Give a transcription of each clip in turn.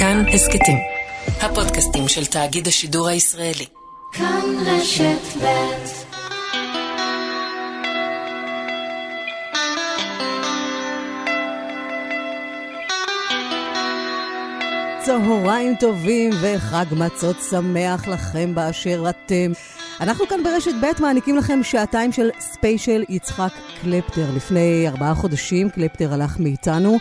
כאן הסכתים. הפודקאסטים של תאגיד השידור הישראלי. כאן רשת ב' צהריים טובים וחג מצות שמח לכם באשר אתם. אנחנו כאן ברשת ב' מעניקים לכם שעתיים של ספיישל יצחק קלפטר. לפני ארבעה חודשים קלפטר הלך מאיתנו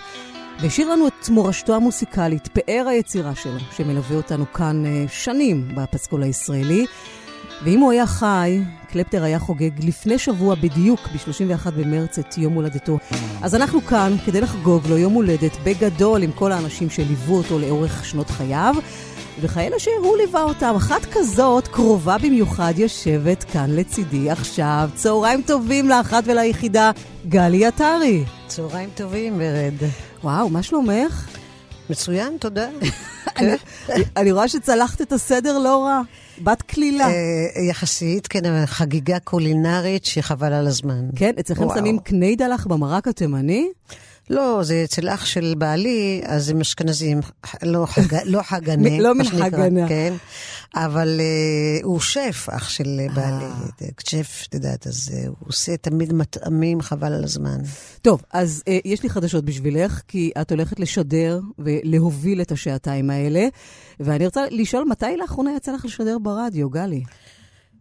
והשאיר לנו את מורשתו המוסיקלית, פאר היצירה שלו, שמלווה אותנו כאן אה, שנים בפסקול הישראלי. ואם הוא היה חי, קלפטר היה חוגג לפני שבוע בדיוק, ב-31 במרץ, את יום הולדתו. אז אנחנו כאן כדי לחגוג לו יום הולדת בגדול עם כל האנשים שליוו אותו לאורך שנות חייו, וכאלה שהוא ליווה אותם. אחת כזאת, קרובה במיוחד, יושבת כאן לצידי עכשיו. צהריים טובים לאחת וליחידה, גלי עטרי. צהריים טובים, ורד. וואו, מה שלומך? מצוין, תודה. אני- אני רואה שצלחת את הסדר לא רע. בת כלילה. אה, יחסית, כן, אבל חגיגה קולינרית שחבל על הזמן. כן, אצלכם. שמים קניידלח במרק התימני? לא, זה אצל אח של בעלי, אז הם אשכנזים, לא חג- לא חגנה. לא מן חגנה. כן, אבל אה, הוא שף, אח של בעלי. שף, את יודעת, אז אה, הוא עושה תמיד מטעמים, חבל על הזמן. טוב, אז אה, יש לי חדשות בשבילך, כי את הולכת לשדר ולהוביל את השעתיים האלה, ואני רוצה לשאול, מתי לאחרונה יצא לך לשדר ברדיו, גלי?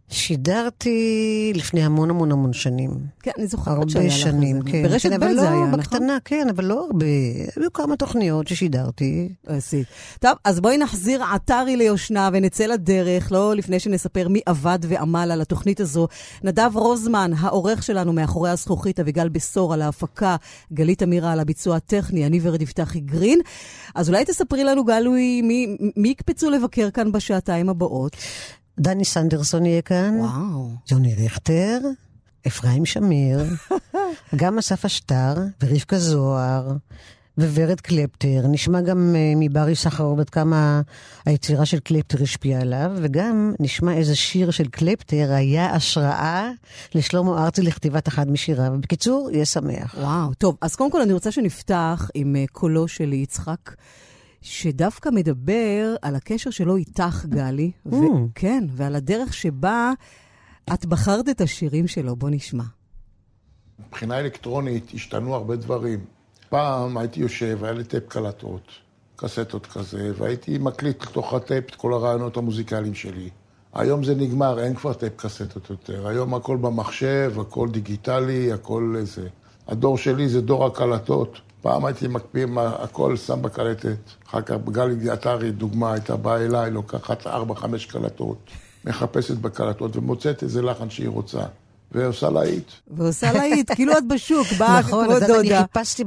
שידרתי לפני המון המון המון שנים. כן, אני זוכרת שהיה הרבה לך שנים, את זה. כן. ברשת כן, ב' זה לא היה, נכון? בקטנה, כן, אבל לא הרבה. היו כמה תוכניות ששידרתי. עשית. טוב, אז בואי נחזיר עטרי ליושנה ונצא לדרך, לא לפני שנספר מי עבד ועמל על התוכנית הזו. נדב רוזמן, העורך שלנו מאחורי הזכוכית, אביגל בשור על ההפקה, גלית אמירה על הביצוע הטכני, אני ורד יפתחי גרין. אז אולי תספרי לנו, גלי, מי, מי יקפצו לבקר כאן בשעתיים הבאות? דני סנדרסון יהיה כאן, וואו. ג'וני ריכטר, אפרים שמיר, גם אסף אשטר ורבקה זוהר. וורד קלפטר, נשמע גם אה, מברי סחרוף עד כמה היצירה של קלפטר השפיעה עליו, וגם נשמע איזה שיר של קלפטר היה השראה לשלמה ארצי לכתיבת אחד משיריו. בקיצור, יהיה שמח. וואו, טוב, אז קודם כל אני רוצה שנפתח עם אה, קולו של יצחק, שדווקא מדבר על הקשר שלו איתך, גלי, ממ. וכן, ועל הדרך שבה את בחרת את השירים שלו. בוא נשמע. מבחינה אלקטרונית השתנו הרבה דברים. פעם הייתי יושב, היה לי טייפ קלטות, קסטות כזה, והייתי מקליט לתוך הטייפ את כל הרעיונות המוזיקליים שלי. היום זה נגמר, אין כבר טייפ קסטות יותר. היום הכל במחשב, הכל דיגיטלי, הכל זה. הדור שלי זה דור הקלטות. פעם הייתי מקפיא הכל, שם בקלטת. אחר כך גלי עטרי, דוגמה, הייתה באה אליי, לוקחת ארבע, חמש קלטות, מחפשת בקלטות ומוצאת איזה לחן שהיא רוצה. ועושה להיט. ועושה להיט, כאילו את בשוק, באה נכון, כמו את יודעת, אני דודה. חיפשתי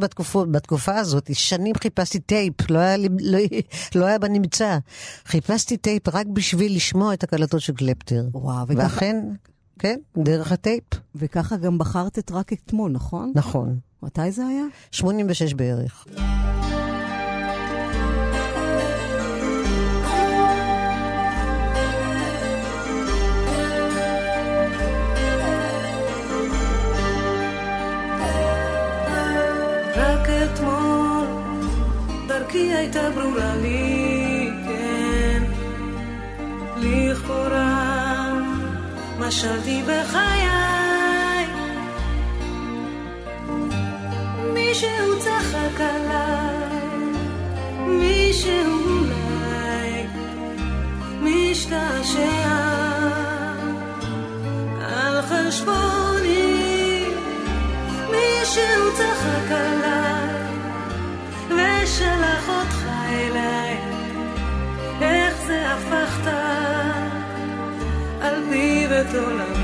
בתקופה הזאת, שנים חיפשתי טייפ, לא היה, לא, לא היה בנמצא. חיפשתי טייפ רק בשביל לשמוע את הקלטות של קלפטר. וואו, וככה- ואכן, כן, דרך הטייפ, וככה גם בחרת את רק אתמול, נכון? נכון. מתי זה היה? 86 בערך. רק אתמול דרכי הייתה ברורה לי, כן. לכאורה משלתי בחיי. מישהו צחק עליי, מישהו אולי משתעשע על חשבוני. מישהו צחק עליי ושלח אותך אליי איך זה הפכת על פיו את עולמי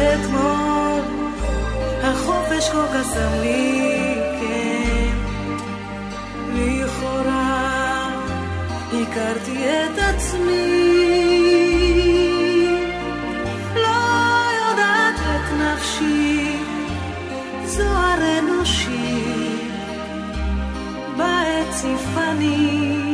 אתמול. החופש כה קסם לי, כן. לכאורה הכרתי את עצמי. לא יודעת את נפשי זוהר אנושי. בעת ציפני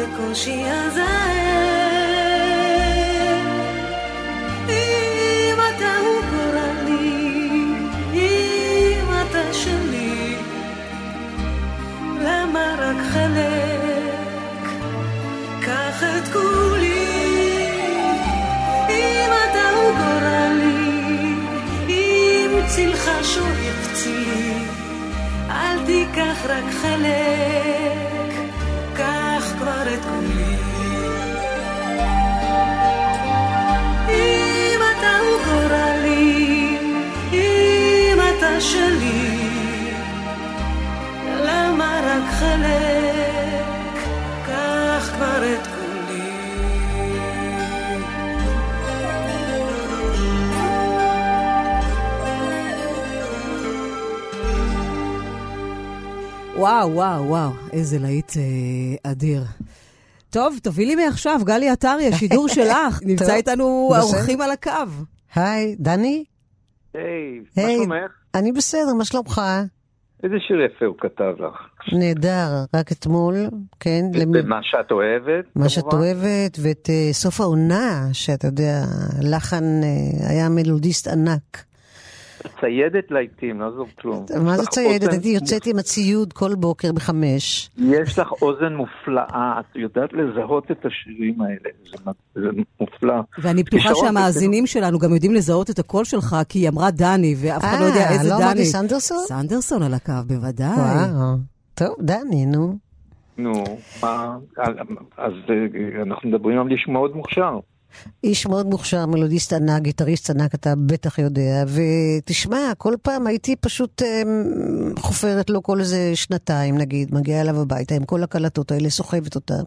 בקושי אזהר. אם אתה הוא גורלי, אם אתה שלי, למה רק חלק? קח את כולי. אם אתה הוא גורלי, אם צילך שואף צילי, אל תיקח רק חלק, כבר את כולי. אם אתה הוא גורלי, אם אתה שלי, למה רק חלק, קח כבר את וואו, וואו, וואו, איזה להיט אה, אדיר. טוב, תובילי מעכשיו, גלי עטרי, השידור שלך. נמצא איתנו. האורחים על הקו. היי, דני? היי, מה היי. שלומך? אני בסדר, מה שלומך? איזה שיר יפה הוא כתב לך. נהדר, רק אתמול, כן, למי- ומה שאת אוהבת, מה שאת כמובן. אוהבת, ואת אה, סוף העונה, שאתה יודע, לחן אה, היה מלודיסט ענק. ציידת להיטים, לא עזוב כלום. מה זה ציידת? הייתי יוצאת עם הציוד כל בוקר בחמש. יש לך אוזן מופלאה, את יודעת לזהות את השירים האלה, זה מופלא. ואני בטוחה שהמאזינים שלנו גם יודעים לזהות את הקול שלך, כי היא אמרה דני, ואף אחד לא יודע אה, איזה לא דני. אמרתי סנדרסון? סנדרסון על הקו, בוודאי. וואו. טוב, דני, נו. נו, מה, אז אה, אנחנו מדברים על איש מאוד מוכשר. איש מאוד מוכשר, מלודיסט ענק, גיטריסט ענק, אתה בטח יודע. ותשמע, כל פעם הייתי פשוט אמ, חופרת לו כל איזה שנתיים, נגיד, מגיעה אליו הביתה עם כל הקלטות האלה, סוחבת אותם.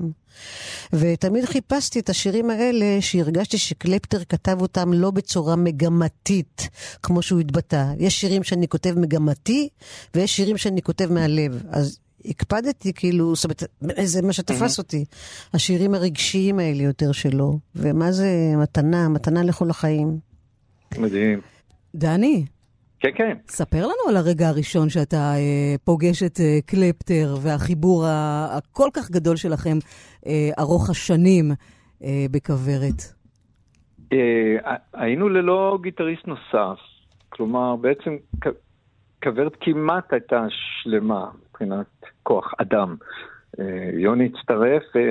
ותמיד חיפשתי את השירים האלה שהרגשתי שקלפטר כתב אותם לא בצורה מגמתית, כמו שהוא התבטא. יש שירים שאני כותב מגמתי, ויש שירים שאני כותב מהלב. אז הקפדתי, כאילו, זאת אומרת, זה מה שתפס אותי. השירים הרגשיים האלה יותר שלו. ומה זה מתנה, מתנה לכל החיים. מדהים. דני, כן, כן. ספר לנו על הרגע הראשון שאתה אה, פוגש את אה, קלפטר והחיבור ה- הכל כך גדול שלכם, אה, ארוך השנים אה, בכוורת. אה, היינו ללא גיטריסט נוסף, כלומר בעצם כ- כוורת כמעט הייתה שלמה מבחינת כוח אדם. אה, יוני הצטרף אה,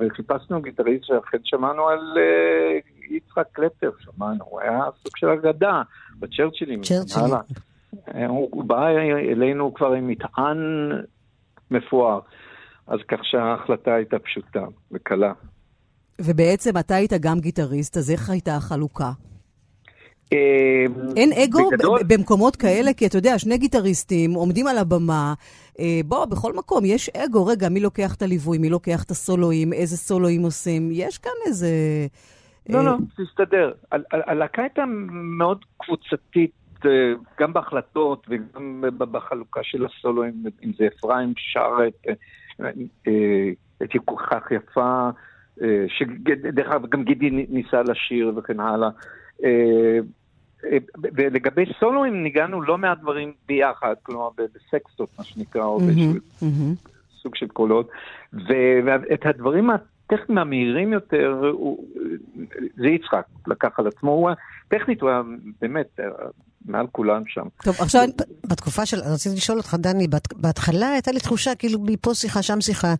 וחיפשנו גיטריסט שאכן שמענו על אה, יצחק קלפטר, שמענו, הוא היה סוג של אגדה בצ'רצ'ילים. צ'רצ'ילים. הוא בא אלינו כבר עם מטען מפואר, אז כך שההחלטה הייתה פשוטה וקלה. ובעצם אתה היית גם גיטריסט, אז איך הייתה החלוקה? אה, אין אגו בגדול- במקומות כאלה? כי אתה יודע, שני גיטריסטים עומדים על הבמה, אה, בוא, בכל מקום יש אגו. רגע, מי לוקח את הליווי, מי לוקח את הסולואים, איזה סולואים עושים? יש כאן איזה... לא, אה, לא, זה הסתדר. הלהקה הייתה מאוד קבוצתית, גם בהחלטות וגם בחלוקה של הסולואים, אם זה אפרים שר את, כך יפה, שדרך אגב גם גידי ניסה לשיר וכן הלאה. אה, אה, ולגבי סולואים ניגענו לא מעט דברים ביחד, כלומר בסקסטות מה שנקרא, או באיזשהו מהמם, מהמם. סוג של קולות, ואת הדברים הטכניים המהירים יותר, הוא, זה יצחק לקח על עצמו, הוא טכנית הוא היה באמת אה, מעל כולם שם. טוב, עכשיו... בתקופה של, רציתי לשאול אותך, דני, בת- בהתחלה הייתה לי תחושה, כאילו מפה שיחה, שם שיחה,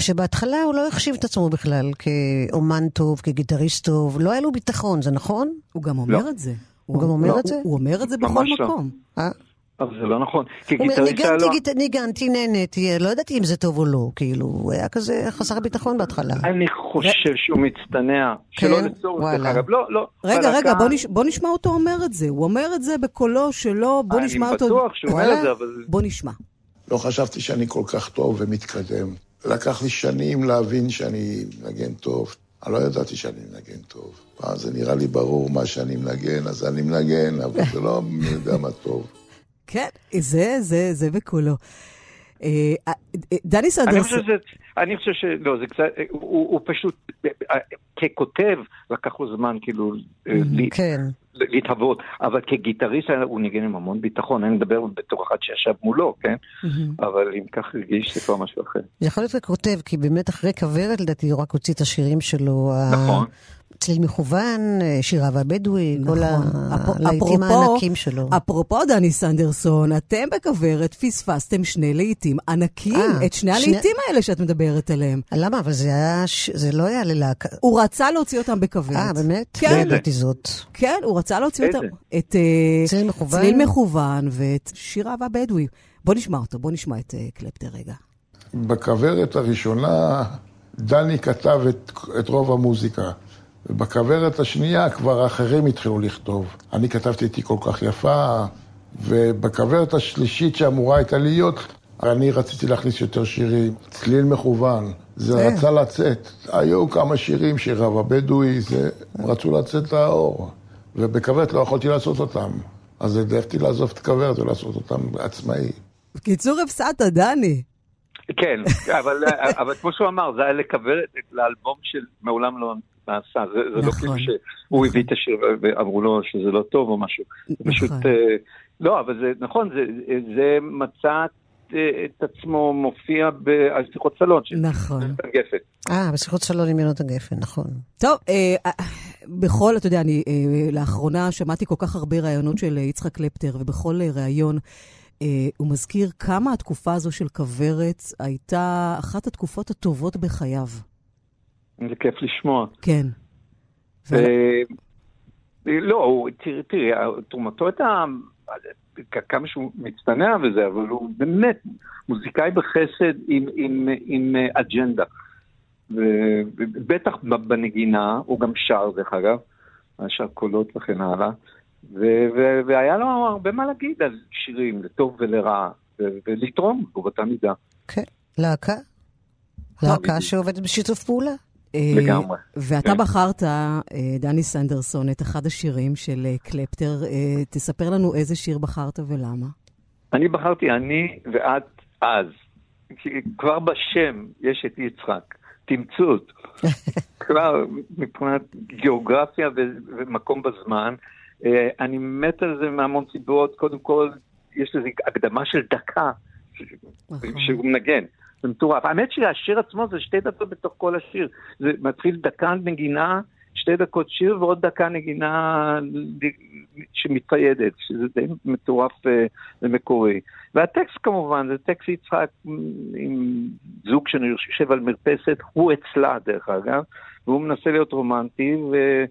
שבהתחלה הוא לא החשיב את עצמו בכלל כאומן טוב, כגיטריסט טוב, לא היה לו ביטחון, זה נכון? הוא גם אומר לא. את זה. הוא גם אומר לא. את זה? הוא אומר את זה בכל לא. מקום. אה? אבל זה לא נכון. כי אומר, גיטריסט היה ניגנתי, לו... ניגנתי, נהניתי, לא ידעתי אם זה טוב או לא, כאילו, הוא היה כזה חסר ביטחון בהתחלה. אני חושב שהוא מצטנע, שלא כן? לצורך, וואלה. דרך אגב. לא, לא. רגע, רגע, בוא, נש... בוא נשמע אותו אומר את זה. הוא אומר את זה בקולו שלו, בוא נשמע אותו. אני בטוח שהוא אומר? את זה, אבל... בוא נשמע. לא חשבתי שאני כל כך טוב ומתקדם. לקח לי שנים להבין שאני מנגן טוב. אני לא ידעתי שאני מנגן טוב. אז זה נראה לי ברור מה שאני מנגן, אז אני מנגן, אבל זה לא מי יודע מה טוב. כן, זה, זה, זה בקולו. אה, אה, דני אני סנדרסון, חושב שזה, אני חושב שלא, זה קצת, הוא, פשוט, אה, ככותב, לקח לו זמן כאילו אה, ל- כן. להתהוות, אבל כגיטריסט הוא ניגן עם המון ביטחון, אני מדבר בתור אחד שישב מולו, כן? אבל אם כך הרגיש זה כבר משהו אחר. יכול להיות ככותב, כי באמת אחרי כוורת, לדעתי, הוא רק הוציא את השירים שלו. נכון. צליל מכוון, אה, שיריו הבדואי, כל נכון. הלהיטים הענקים שלו. אפרופו דני סנדרסון, אתם בכוורת פספסתם שני להיטים ענקים, אה, את שני שני- הלהיטים האלה שאת מדברת עליהם. למה? אבל זה היה, זה לא היה ללהקה. הוא רצה להוציא אותם בכוורת. אה, באמת? כן. לא ידעתי זאת. כן, הוא רצה להוציא? אותם. את אה, צליל מכוון? צליל מכוון ואת שיריו הבדואי. בוא נשמע אותו, בוא נשמע את אה, קלפטר רגע. בכוורת הראשונה, דני כתב את, את רוב המוזיקה. ובכוורת השנייה כבר האחרים התחילו לכתוב. אני כתבתי איתי כל כך יפה, ובכוורת השלישית שאמורה הייתה להיות, אני רציתי להכניס יותר שירים. צליל מכוון, זה כן. רצה לצאת. היו כמה שירים, שיריו הבדואי, זה, הם רצו לצאת לאור. ובכוורת לא יכולתי לעשות אותם. אז העדפתי לעזוב את כוורת ולעשות אותם עצמאי. בקיצור, הפסדת, דני. כן, אבל, אבל כמו שהוא אמר, זה היה לכוון את- לאלבום שמעולם לא נעשה. זה, זה לא נכון, כאילו שהוא הביא את השיר ואמרו לו שזה לא טוב או משהו. זה פשוט... נכון. אה, לא, אבל זה נכון, זה, זה מצא את, אה, את עצמו מופיע על שיחות סלון נכון. גפן. אה, בשיחות סלון עם יונות הגפן, נכון. טוב, אה, אה, בכל, אתה יודע, אני אה, לאחרונה שמעתי כל כך הרבה ראיונות של יצחק קלפטר, ובכל אה, ראיון הוא מזכיר כמה התקופה הזו של כוורת הייתה אחת התקופות הטובות בחייו. זה כיף לשמוע. כן. לא, תראי, תרומתו הייתה כמה שהוא מצטנע וזה, אבל הוא באמת מוזיקאי בחסד עם, עם, עם אה, אג'נדה. ובטח בנגינה, הוא גם שר דרך אגב, שר קולות וכן הלאה, ו- ו- והיה לו הרבה מה להגיד על שירים, לטוב ולרע, ו- ולתרום באותה מידה. כן. להקה? להקה שעובדת בשיתוף פעולה. אה, לגמרי. ואתה כן. בחרת, אה, דני סנדרסון, את אחד השירים של אה, קלפטר. אה, תספר לנו איזה שיר בחרת ולמה. אני בחרתי אני ואת אז. כבר בשם יש את יצחק, תמצות. כבר מבחינת גיאוגרפיה ומקום בזמן. אה, אני מת על זה מהמון סיבות. קודם כל, יש לזה הקדמה של דקה נכון. שהוא מנגן. זה מטורף. האמת שהשיר עצמו זה שתי דקות בתוך כל השיר. זה מתחיל דקה נגינה, שתי דקות שיר ועוד דקה נגינה שמתפיידת, שזה די מטורף אה, ומקורי. והטקסט כמובן, זה טקסט יצחק עם זוג שיושב על מרפסת, הוא אצלה דרך אגב, והוא מנסה להיות רומנטי, ו...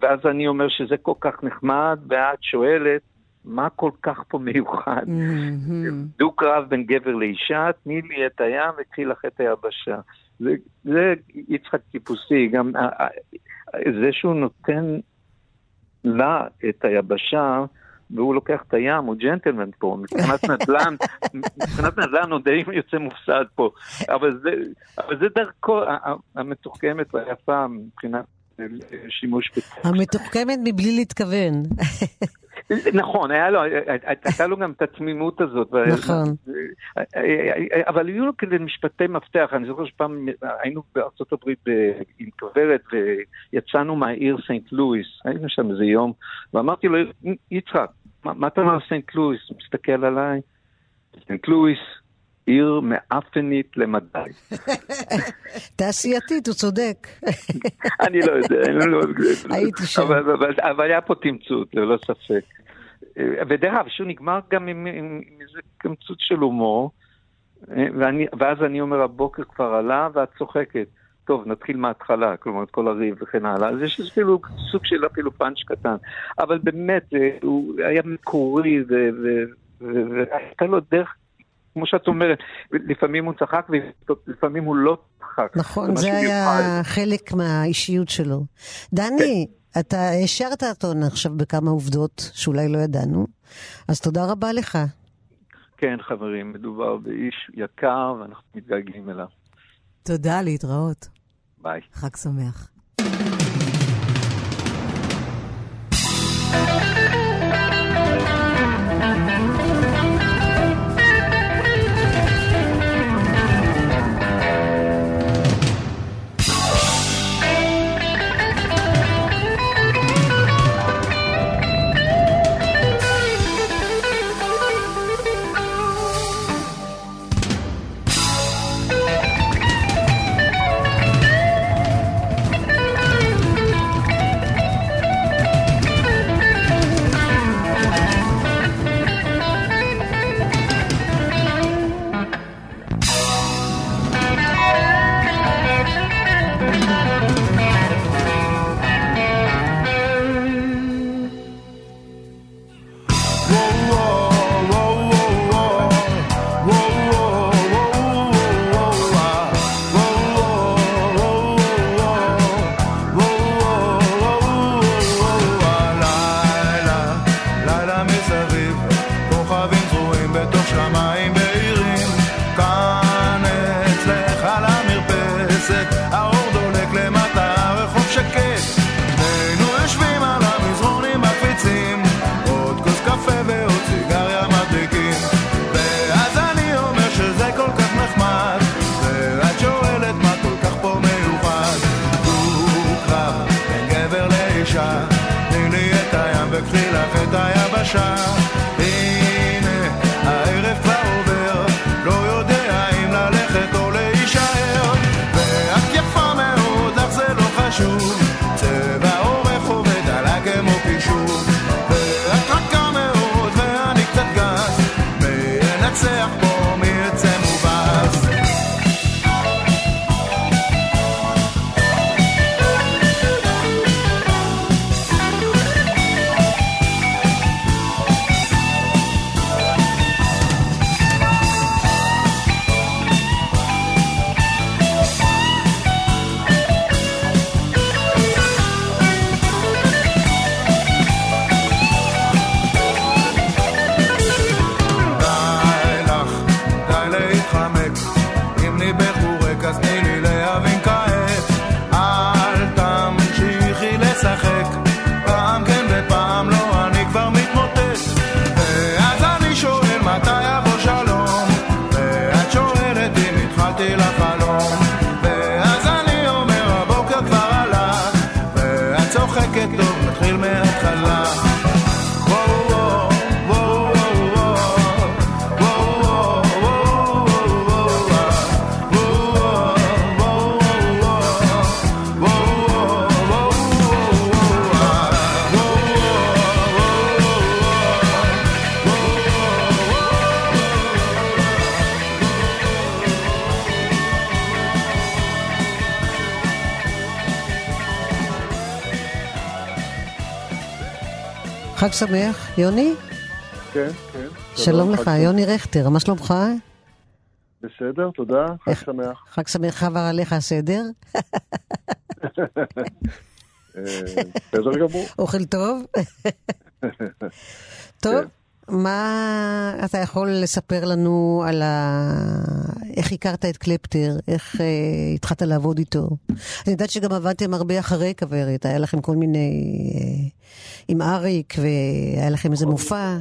ואז אני אומר שזה כל כך נחמד, ואת שואלת, מה כל כך פה מיוחד? מהמם. דו-קרב בין גבר לאישה, תני לי את הים וקחי לך את היבשה. זה, זה יצחק טיפוסי, גם ה- ה- זה שהוא נותן לה את היבשה, והוא לוקח את הים, הוא ג'נטלמן פה, מבחינת נדל"ן, מבחינת נדל"ן הוא די יוצא מופסד פה, אבל זה, אבל זה דרכו המתוחכמת והיפה מבחינת אה, שימוש בטקסט. המתוחכמת מבלי להתכוון. נכון, היה לו, הייתה לו גם את התמימות הזאת. נכון. אבל היו לו כאלה משפטי מפתח, אני זוכר שפעם היינו בארצות הברית עם כוורת ויצאנו מהעיר סנט לואיס, היינו שם איזה יום, ואמרתי לו, יצחק, מה אתה אומר סנט לואיס? הוא מסתכל עליי, סנט לואיס, עיר מאפנית למדי. תעשייתית, הוא צודק. אני לא יודע, אני לא... הייתי שם. אבל, אבל, אבל היה פה תמצות, ללא ספק. ודרך אגב, שהוא נגמר גם עם, עם, עם איזה קמצות של הומור, ואני, ואז אני אומר, הבוקר כבר עלה ואת צוחקת. טוב, נתחיל מההתחלה, כלומר, את כל הריב וכן הלאה. אז יש אפילו סוג של אפילו פאנץ' קטן. אבל באמת, הוא היה מקורי, והייתה לו דרך, כמו שאת אומרת, לפעמים הוא צחק ולפעמים הוא לא צחק. נכון, זה היה מיוחד. חלק מהאישיות שלו. דני, אתה השארת אותנו עכשיו בכמה עובדות שאולי לא ידענו, אז תודה רבה לך. כן, חברים, מדובר באיש יקר ואנחנו מתגעגעים אליו. תודה, להתראות. ביי. חג שמח. שמח, יוני? כן, כן. שלום לך, יוני רכטר, מה שלומך? בסדר, תודה, חג שמח. חג שמח עבר עליך הסדר? אה, בסדר גמור. אוכל טוב? טוב, כן. מה אתה יכול לספר לנו על. איך הכרת את קלפטר? איך אה, התחלת לעבוד איתו? אני יודעת שגם עבדתם הרבה אחרי כוורת, היה לכם כל מיני... אה, עם אריק, והיה לכם איזה מופע.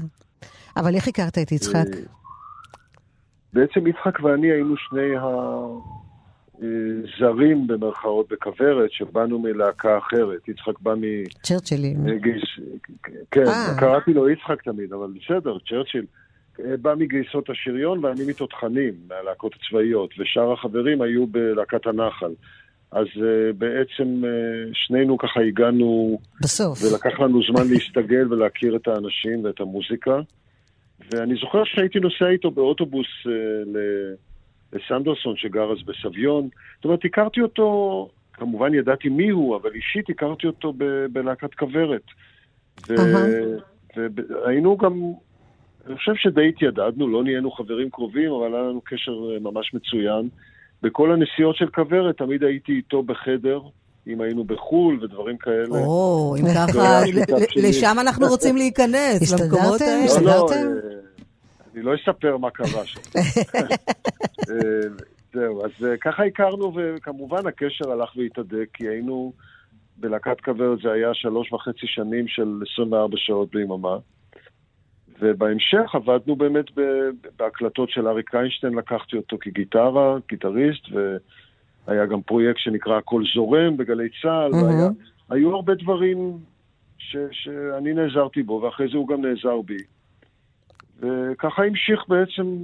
אבל איך הכרת את יצחק? אה, בעצם יצחק ואני היינו שני הזרים במרכאות בכוורת, שבאנו מלהקה אחרת. יצחק בא מ... צ'רצ'ילים. כן, אה. קראתי לו יצחק תמיד, אבל בסדר, צ'רצ'יל. אה, בא מגייסות השריון ואני מתותחנים, מהלהקות הצבאיות, ושאר החברים היו בלהקת הנחל. אז uh, בעצם uh, שנינו ככה הגענו, בסוף. ולקח לנו זמן להסתגל ולהכיר את האנשים ואת המוזיקה. ואני זוכר שהייתי נוסע איתו באוטובוס uh, לסנדרסון שגר אז בסביון. זאת אומרת, הכרתי אותו, כמובן ידעתי מי הוא, אבל אישית הכרתי אותו ב- בלהקת כוורת. ו- אהה. והיינו גם, אני חושב שדי התיידדנו, לא נהיינו חברים קרובים, אבל היה לנו קשר אה, ממש מצוין. בכל הנסיעות של כוורת תמיד הייתי איתו בחדר, אם היינו בחו"ל ודברים כאלה. או, אם ככה, היה שותף ל- שלי. לשם אנחנו רוצים להיכנס? למקומות האלה. לא, הסתדרתם? לא, אה, אני לא אספר מה קרה שם. אה, זהו, אז ככה הכרנו, וכמובן הקשר הלך והתהדק, כי היינו בלהקת כוורת, זה היה שלוש וחצי שנים של 24 שעות ביממה. ובהמשך עבדנו באמת בהקלטות של אריק איינשטיין, לקחתי אותו כגיטרה, גיטריסט, והיה גם פרויקט שנקרא הכל זורם בגלי צה"ל, מהמם. והיה, היו הרבה דברים ש, שאני נעזרתי בו, ואחרי זה הוא גם נעזר בי. וככה המשיך בעצם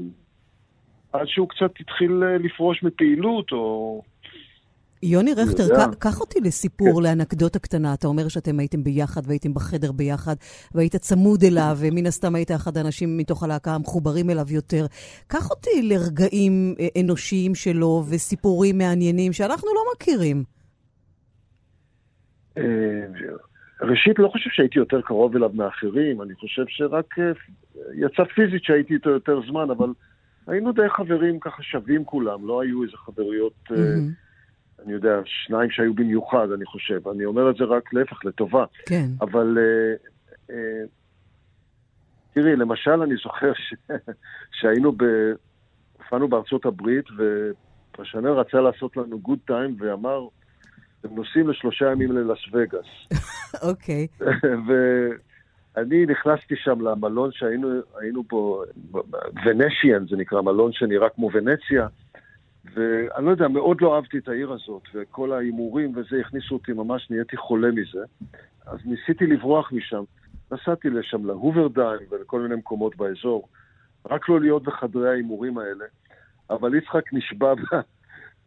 עד שהוא קצת התחיל לפרוש מפעילות, או... יוני רכטר, קח אותי לסיפור, לאנקדוטה קטנה. אתה אומר שאתם הייתם ביחד והייתם בחדר ביחד, והיית צמוד אליו, ומן הסתם היית אחד האנשים מתוך הלהקה המחוברים אליו יותר. קח אותי לרגעים אה, אנושיים שלו וסיפורים מעניינים שאנחנו לא מכירים. אה, ראשית, לא חושב שהייתי יותר קרוב אליו מאחרים, אני חושב שרק אה, יצא פיזית שהייתי איתו יותר זמן, אבל היינו די חברים ככה שווים כולם, לא היו איזה חברויות, מהמם. אני יודע, שניים שהיו במיוחד, אני חושב. אני אומר את זה רק להפך, לטובה. כן. אבל אה, אה, תראי, למשל, אני זוכר ש... שהיינו ב... הופענו בארצות הברית, ופרשנר רצה לעשות לנו גוד טיים, ואמר, הם נוסעים לשלושה ימים ללאס וגאס. אוקיי. ואני נכנסתי שם למלון שהיינו היינו בו, ונשיאן זה נקרא, מלון שנראה כמו ונציה, ואני לא יודע, מאוד לא אהבתי את העיר הזאת, וכל ההימורים וזה הכניסו אותי ממש, נהייתי חולה מזה. אז ניסיתי לברוח משם. נסעתי לשם להוברדיים ולכל מיני מקומות באזור, רק לא להיות בחדרי ההימורים האלה. אבל יצחק נשבע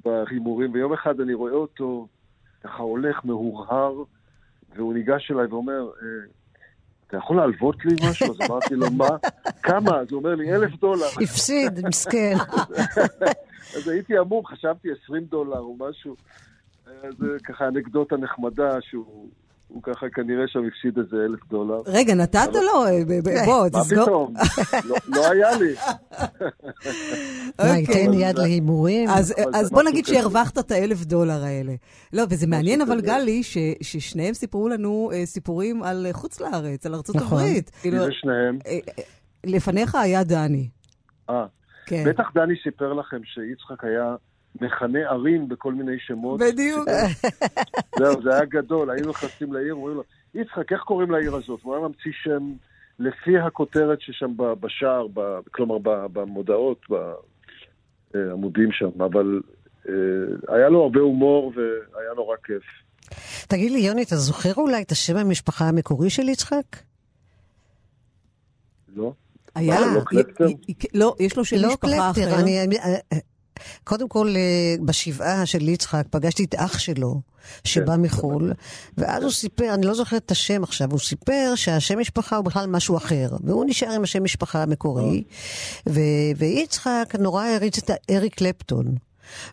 בהימורים, ויום אחד אני רואה אותו ככה הולך מהורהר, והוא ניגש אליי ואומר, אה, אתה יכול להלוות לי משהו? אז אמרתי לו, מה? כמה? אז הוא אומר לי, אלף דולר. הפסיד, מסכן. אז הייתי אמור, חשבתי 20 דולר או משהו. זה ככה אנקדוטה נחמדה, שהוא הוא ככה כנראה שם הפסיד איזה אלף דולר. רגע, נתת לו? אה, בוא, מה תסגור. פתאום? לא- לא היה לי. מה, אוקיי. ייתן יד להימורים? אז, בוא נגיד. שהרווחת את האלף דולר האלה. לא, וזה מעניין אבל. גלי, ששניהם סיפרו לנו אה, סיפורים על אה, חוץ לארץ, על ארצות נכון. הברית. מי זה שניהם? לפניך היה דני. אה, כן. בטח דני סיפר לכם שיצחק היה מכנה ערים בכל מיני שמות. בדיוק. זהו, זה היה גדול, היינו נכנסים לעיר, אומרים לו, יצחק, איך קוראים לעיר הזאת? הוא היה ממציא שם לפי הכותרת ששם בשער, ב- כלומר במודעות, בעמודים שם, אבל אה, היה לו הרבה הומור והיה נורא כיף. תגיד לי, יוני, אתה זוכר אולי את השם המשפחה המקורי של יצחק? לא? היה, לא קלפטר? י- י- לא, יש לו שם לא משפחה קלפטר, אחר. אני... אני- אה, קודם כל, אה, בשבעה של יצחק פגשתי את אח שלו, שבא כן. מחו"ל, ואז הוא סיפר, אני לא זוכרת את השם עכשיו, הוא סיפר שהשם משפחה הוא בכלל משהו אחר, והוא נשאר עם השם משפחה המקורי, ו- ויצחק נורא העריץ את אריק קלפטון.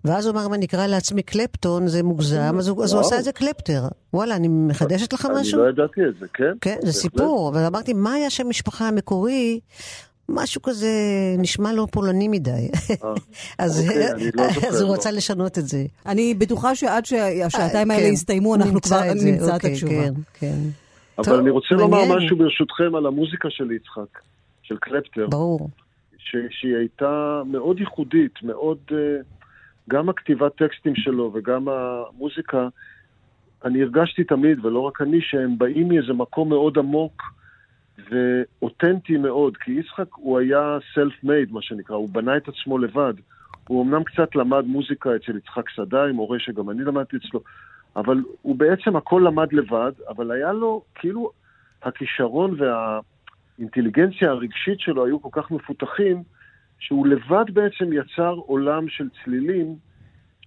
ואז הוא אמר, אם אני אקרא לעצמי קלפטון, זה מוגזם, אז הוא, אז הוא. עשה את זה קלפטר. וואלה, אני מחדשת לך אני משהו? לא ידעתי את זה, כן? כן, זה. סיפור, אבל אמרתי, מה היה שם משפחה המקורי? משהו כזה נשמע לא פולני מדי. אה, אז אוקיי, לא אז הוא לא. רצה לשנות את זה. אני בטוחה שעד שהשעתיים האלה כן, יסתיימו, אנחנו נמצא כבר נמצא את אוקיי, התשובה. כן, כן. אבל טוב, אני רוצה לומר. משהו ברשותכם על המוזיקה של יצחק, של קלפטר. ברור. ש- שהיא הייתה מאוד ייחודית, מאוד... אה, גם הכתיבת טקסטים שלו וגם המוזיקה, אני הרגשתי תמיד, ולא רק אני, שהם באים מאיזה מקום מאוד עמוק ואותנטי מאוד, כי יצחק הוא היה self-made, מה שנקרא, הוא בנה את עצמו לבד. הוא אמנם קצת למד מוזיקה אצל יצחק סדאי, מורה שגם אני למדתי אצלו, אבל הוא בעצם הכל למד לבד, אבל היה לו, כאילו, הכישרון והאינטליגנציה הרגשית שלו היו כל כך מפותחים, שהוא לבד בעצם יצר עולם של צלילים,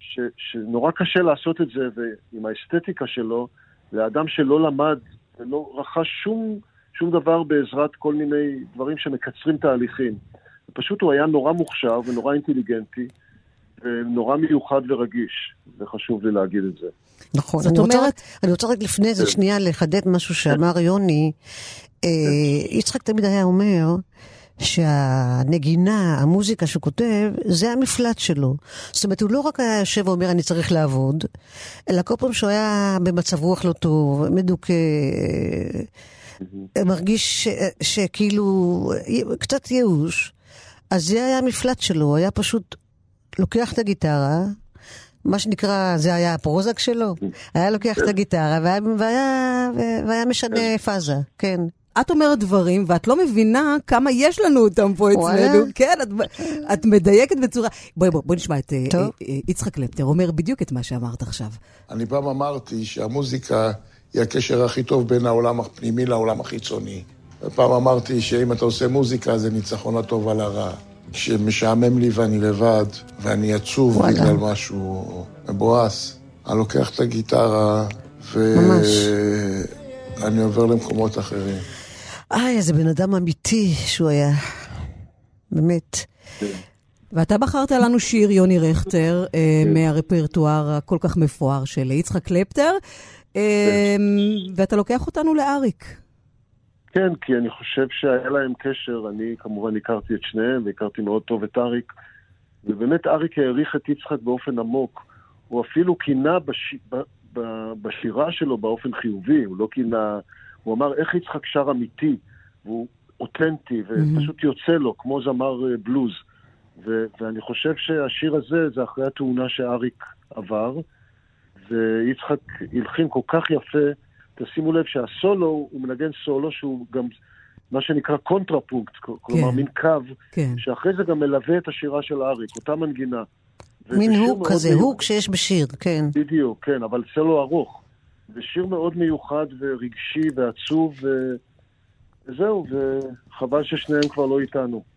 ש, שנורא קשה לעשות את זה, ועם האסתטיקה שלו, לאדם שלא למד ולא רכש שום, שום דבר בעזרת כל מיני דברים שמקצרים תהליכים. פשוט הוא היה נורא מוכשר ונורא אינטליגנטי, ונורא מיוחד ורגיש, וחשוב לי להגיד את זה. נכון. זאת אני רוצה אומרת- רק- אני רוצה רק לפני זה שנייה לחדד משהו שאמר יוני. אה, יצחק תמיד היה אומר שהנגינה, המוזיקה שהוא כותב, זה המפלט שלו. זאת אומרת, הוא לא רק היה יושב ואומר אני צריך לעבוד, אלא כל פעם שהוא היה במצב רוח לא טוב, מדוכא, מרגיש ש- שכאילו קצת ייאוש, אז זה היה המפלט שלו, הוא היה פשוט לוקח את הגיטרה, מה שנקרא, זה היה הפרוזק שלו, היה לוקח את הגיטרה והיה, והיה, והיה משנה פאזה, כן. את אומרת דברים, ואת לא מבינה כמה יש לנו אותם פה. אצלנו. כן, את, את מדייקת בצורה... בואי, בואי, בואי נשמע את. אה, אה, יצחק קלפטר אומר בדיוק את מה שאמרת עכשיו. אני פעם אמרתי שהמוזיקה היא הקשר הכי טוב בין העולם הפנימי לעולם החיצוני. ופעם אמרתי שאם אתה עושה מוזיקה זה ניצחון הטוב על הרע. כשמשעמם לי ואני לבד, ואני עצוב וואלה. בגלל משהו מבואס, אני לוקח את הגיטרה. ואני עובר למקומות אחרים. איי, איזה בן אדם אמיתי שהוא היה. באמת. ואתה בחרת לנו שיר, יוני רכטר, אה, מהרפרטואר הכל כך מפואר של יצחק קלפטר, ואתה לוקח אותנו לאריק. כן, כי אני חושב שהיה להם קשר, אני כמובן הכרתי את שניהם והכרתי מאוד טוב את אריק, ובאמת אריק העריך את יצחק באופן עמוק. הוא אפילו קינה בש... ב... בשירה שלו באופן חיובי, הוא לא קינה... הוא אמר איך יצחק שר אמיתי, והוא אותנטי, ופשוט יוצא לו, כמו זמר אה, בלוז. ו... ואני חושב שהשיר הזה זה אחרי התאונה שאריק עבר, ויצחק הלחין כל כך יפה. תשימו לב שהסולו, הוא מנגן סולו שהוא גם מה שנקרא קונטרפונקט, כלומר כן. מין קו, כן. שאחרי זה גם מלווה את השירה של אריק, אותה מנגינה. מין hook כזה, מיוחד. hook שיש בשיר, כן. בדיוק, כן, אבל סולו ארוך. זה שיר מאוד מיוחד ורגשי ועצוב. וזהו, וחבל ששניהם כבר לא איתנו.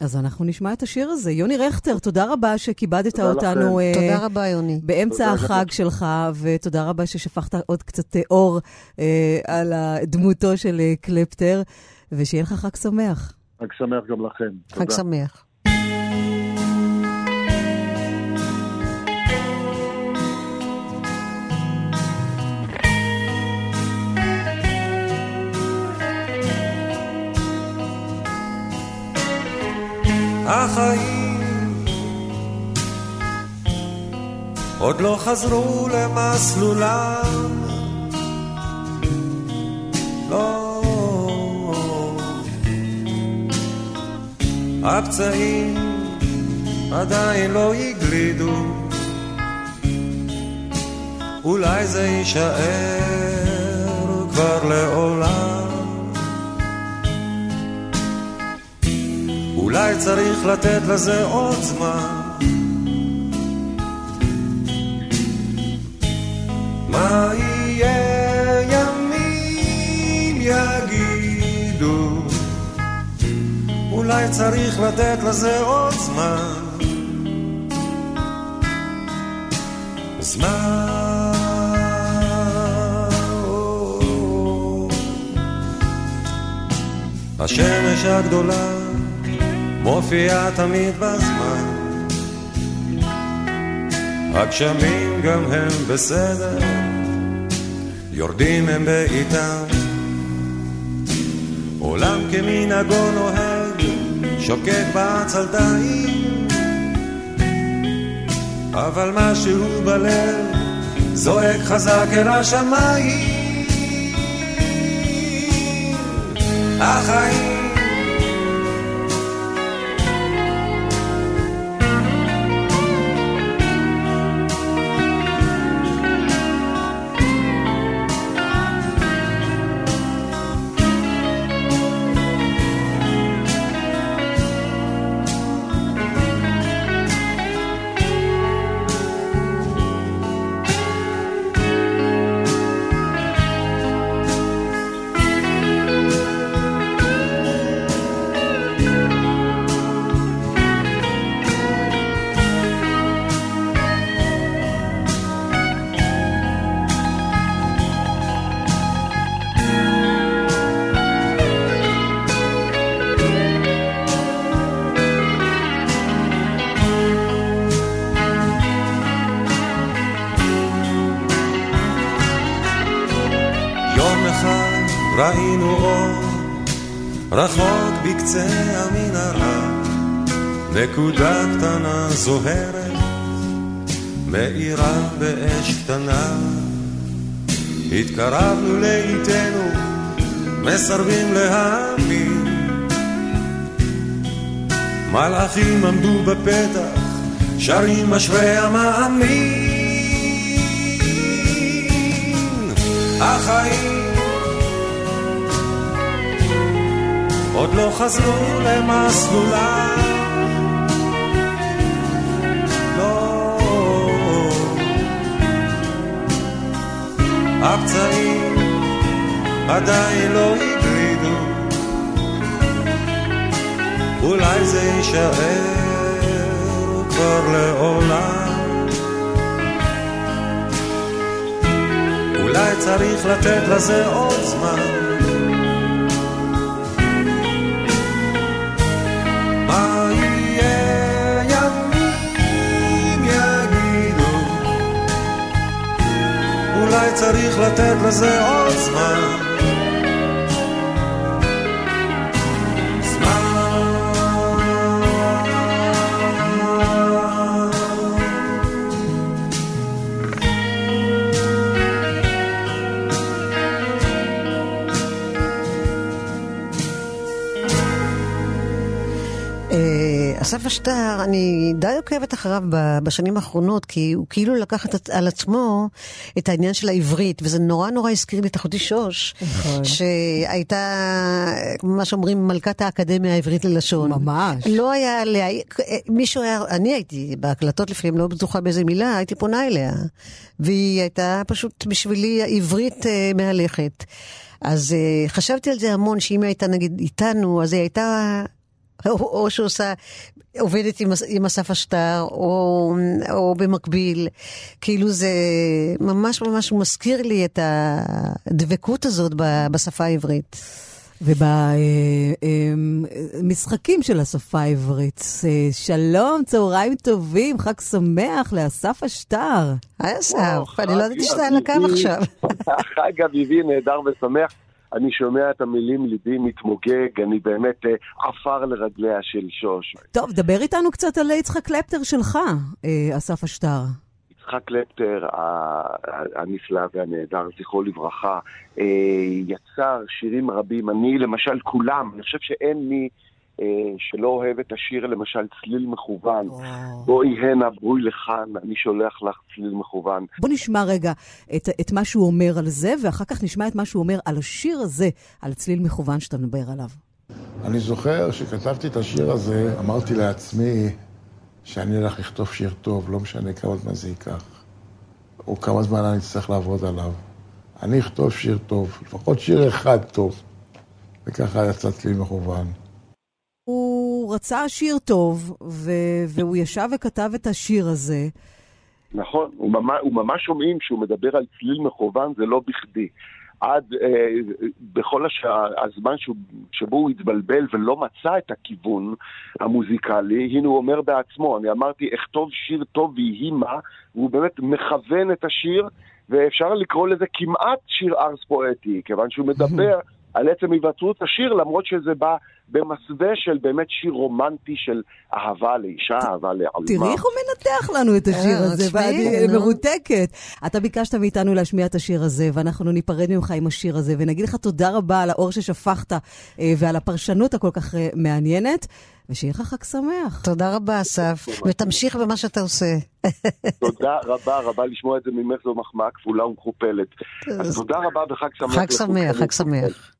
אז אנחנו נשמע את השיר הזה. יוני רכטר, תודה רבה שכיבדת תודה אותנו אה, תודה רבה, יוני. באמצע תודה החג גם. שלך, ותודה רבה ששפכת עוד קצת אה, אור אה, על דמותו של אה, קלפטר, ושיהיה לך חג שמח. חג שמח גם לכם. חג תודה. שמח. החיים עוד לא חזרו למסלולם. לא. הפצעים עדיין לא הגלידו. אולי זה יישאר כבר לעולם. אולי צריך לתת לזה עוד זמן. מה יהיה ימים יגידו? אולי צריך לתת לזה עוד זמן. זמן. השמש הגדולה מופיעה תמיד בזמן הגשמים גם הם בסדר, יורדים הם בעיטם. עולם כמנהגו נוהג, שוקק בעצלתיים. אבל משהו בלב זועק חזק אל השמיים. החיים ראינו אור רחוק בקצה המנהרה. נקודה קטנה זוהרת מאירה באש קטנה. התקרבנו לאיתנו מסרבים להאמין. מלאכים עמדו בפתח שרים אשרי המאמין. החיים עוד לא חזרו למסלולם לא. הפצעים עדיין לא הגלידו אולי זה יישאר כבר לעולם. אולי צריך לתת לזה עוד זמן צריך לתת לזה עוד זמן אסף אשטר, אני די עוקבת אחריו בשנים האחרונות, כי הוא כאילו לקח את, על עצמו את העניין של העברית, וזה נורא נורא הזכיר לי את אחותי שוש, נכון. שהייתה, מה שאומרים, מלכת האקדמיה העברית ללשון. ממש. לא היה עליה, מישהו היה, אני הייתי בהקלטות לפעמים, לא בטוחה באיזה מילה, הייתי פונה אליה. והיא הייתה פשוט בשבילי עברית אה, מהלכת. אז אה, חשבתי על זה המון, שאם היא הייתה נגיד איתנו, אז היא הייתה... או, או שעושה, עובדת עם, עם אסף אשטר, או, או במקביל. כאילו זה ממש ממש מזכיר לי את הדבקות הזאת ב- בשפה העברית. ובמשחקים של השפה העברית. אה, שלום, צהריים טובים, חג שמח לאסף אשטר. היי אסף, אני לא ידעתי שאתה על הקו עכשיו. חג אביבי נהדר ושמח. אני שומע את המילים, ליבי מתמוגג, אני באמת אה, עפר לרגליה של שוש. טוב, דבר איתנו קצת על יצחק קלפטר שלך, אה, אסף אשטר. יצחק קלפטר הנפלא והנהדר, זכרו לברכה, אה, יצר שירים רבים. אני, למשל, כולם, אני חושב שאין מי שלא אוהב את השיר, למשל, צליל מכוון. בואי הנה, בואי לכאן, אני שולח לך צליל מכוון. בוא נשמע רגע את, את מה שהוא אומר על זה, ואחר כך נשמע את מה שהוא אומר על השיר הזה, על צליל מכוון שאתה מדבר עליו. אני זוכר שכתבתי את השיר הזה, אמרתי לעצמי שאני הולך לכתוב שיר טוב, לא משנה כמה זמן זה ייקח. או כמה זמן אני אצטרך לעבוד עליו. אני אכתוב שיר טוב, לפחות שיר אחד טוב. וככה יצאתי לי מכוון. הוא רצה שיר טוב, ו- והוא ישב וכתב את השיר הזה. נכון, הוא ממש, הוא ממש שומעים שהוא מדבר על צליל מכוון, זה לא בכדי. עד, אה, בכל הש... הזמן שהוא, שבו הוא התבלבל ולא מצא את הכיוון המוזיקלי, הנה הוא אומר בעצמו, אני אמרתי, אכתוב שיר טוב ויהי מה, והוא באמת מכוון את השיר, ואפשר לקרוא לזה כמעט שיר ארס פואטי, כיוון שהוא מדבר על עצם היווצרות השיר, למרות שזה בא במסווה של באמת שיר רומנטי של אהבה לאישה, אהבה לעלמה. תראי איך הוא מנתח לנו את השיר אה, הזה, ואני. מרותקת. אתה ביקשת מאיתנו להשמיע את השיר הזה, ואנחנו ניפרד ממך עם השיר הזה, ונגיד לך תודה רבה על האור ששפכת אה, ועל הפרשנות הכל כך אה, מעניינת, ושיהיה לך חג שמח. תודה רבה, אסף, ותמשיך במה שאתה עושה. תודה רבה רבה לשמוע את זה ממך, זו מחמאה כפולה ומכופלת. אז תודה רבה וחג שמח. חג שמח. חג שמח.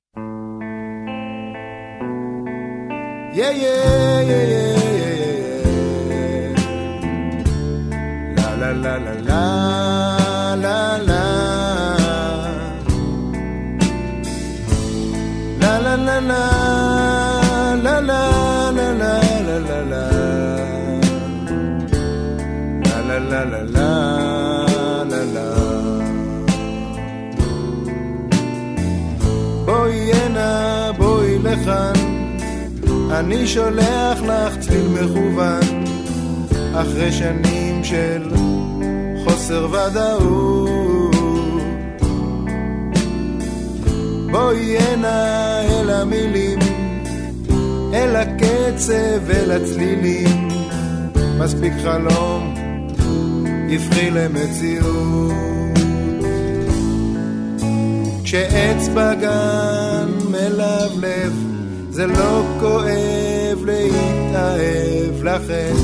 Yeah, yeah, yeah, yeah, yeah, yeah. La la la la la אני שולח לך צליל מכוון, אחרי שנים של חוסר ודאות. בואי הנה אל המילים, אל הקצב, אל הצלילים, מספיק חלום, יפחי למציאות. כשעץ בגן מלבלב זה לא כואב להתאהב לכן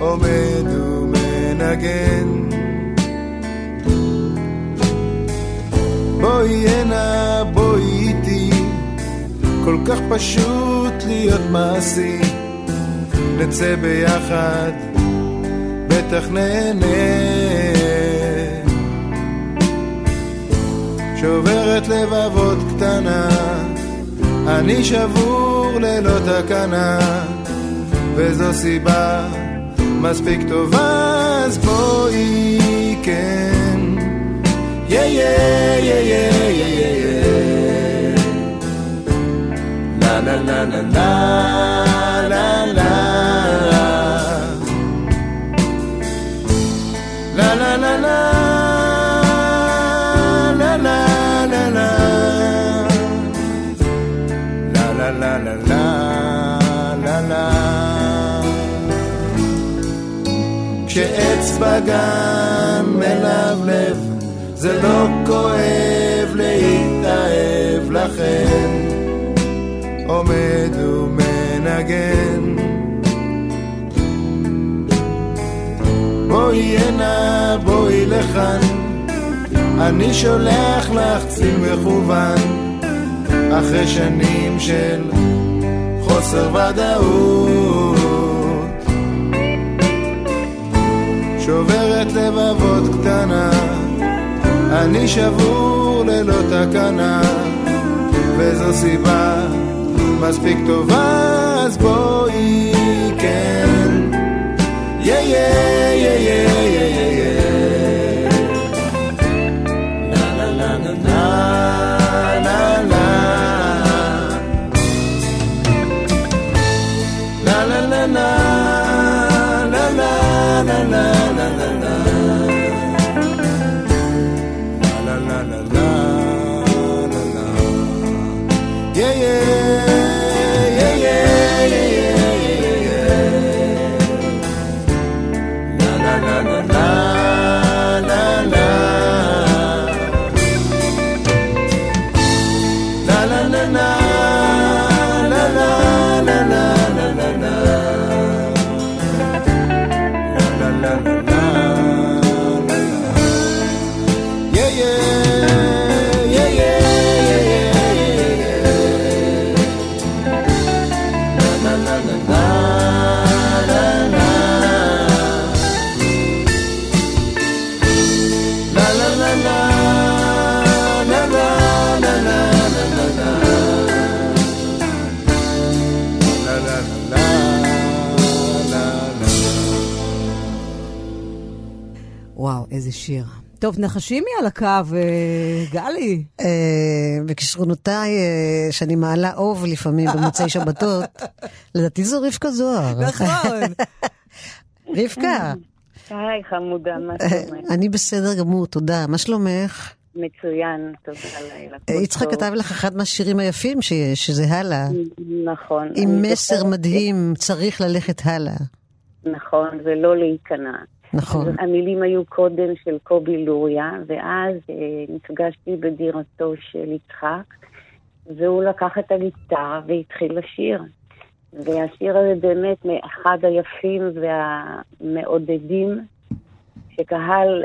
עומד ומנגן. בואי הנה בואי איתי. כל כך פשוט להיות מעשי. נצא ביחד בטח נהנה. שוברת לבבות קטנה אני שבור ללא תקנה, וזו סיבה מספיק טובה, אז בואי כן. יא יא יא יא יא יא יא. לה לה לה לה לה כשעץ בגן מלבלב זה לא כואב להתאהב לכן עומד ומנגן. בואי הנה בואי לכאן. אני שולח לך צליל מכוון. אחרי שנים של חוסר ודאות שוברת לבבות קטנה. אני שבור ללא תקנה וזו סיבה מספיק טובה אז בואי כן. יא יא יא יא יא יא טוב, נחשי מי על הקו, אה, גלי. אה, בכישרונותיי, אה, שאני מעלה אוב לפעמים במוצאי שבתות, לדעתי זו רבקה זוהר. נכון. רבקה. היי, חמודה, מה שלומך? אני בסדר גמור, תודה. מה שלומך? מצוין, תודה לילה. יצחק כתב לך אחד מהשירים היפים שיש, שזה הלאה. נכון. עם מסר מדהים, צריך ללכת הלאה. נכון, ולא להיכנע. נכון. המילים היו קודם של קובי לוריה, ואז אה, נפגשתי בדירתו של יצחק, והוא לקח את הגיטרה והתחיל לשיר. והשיר הזה באמת מאחד היפים והמעודדים, שקהל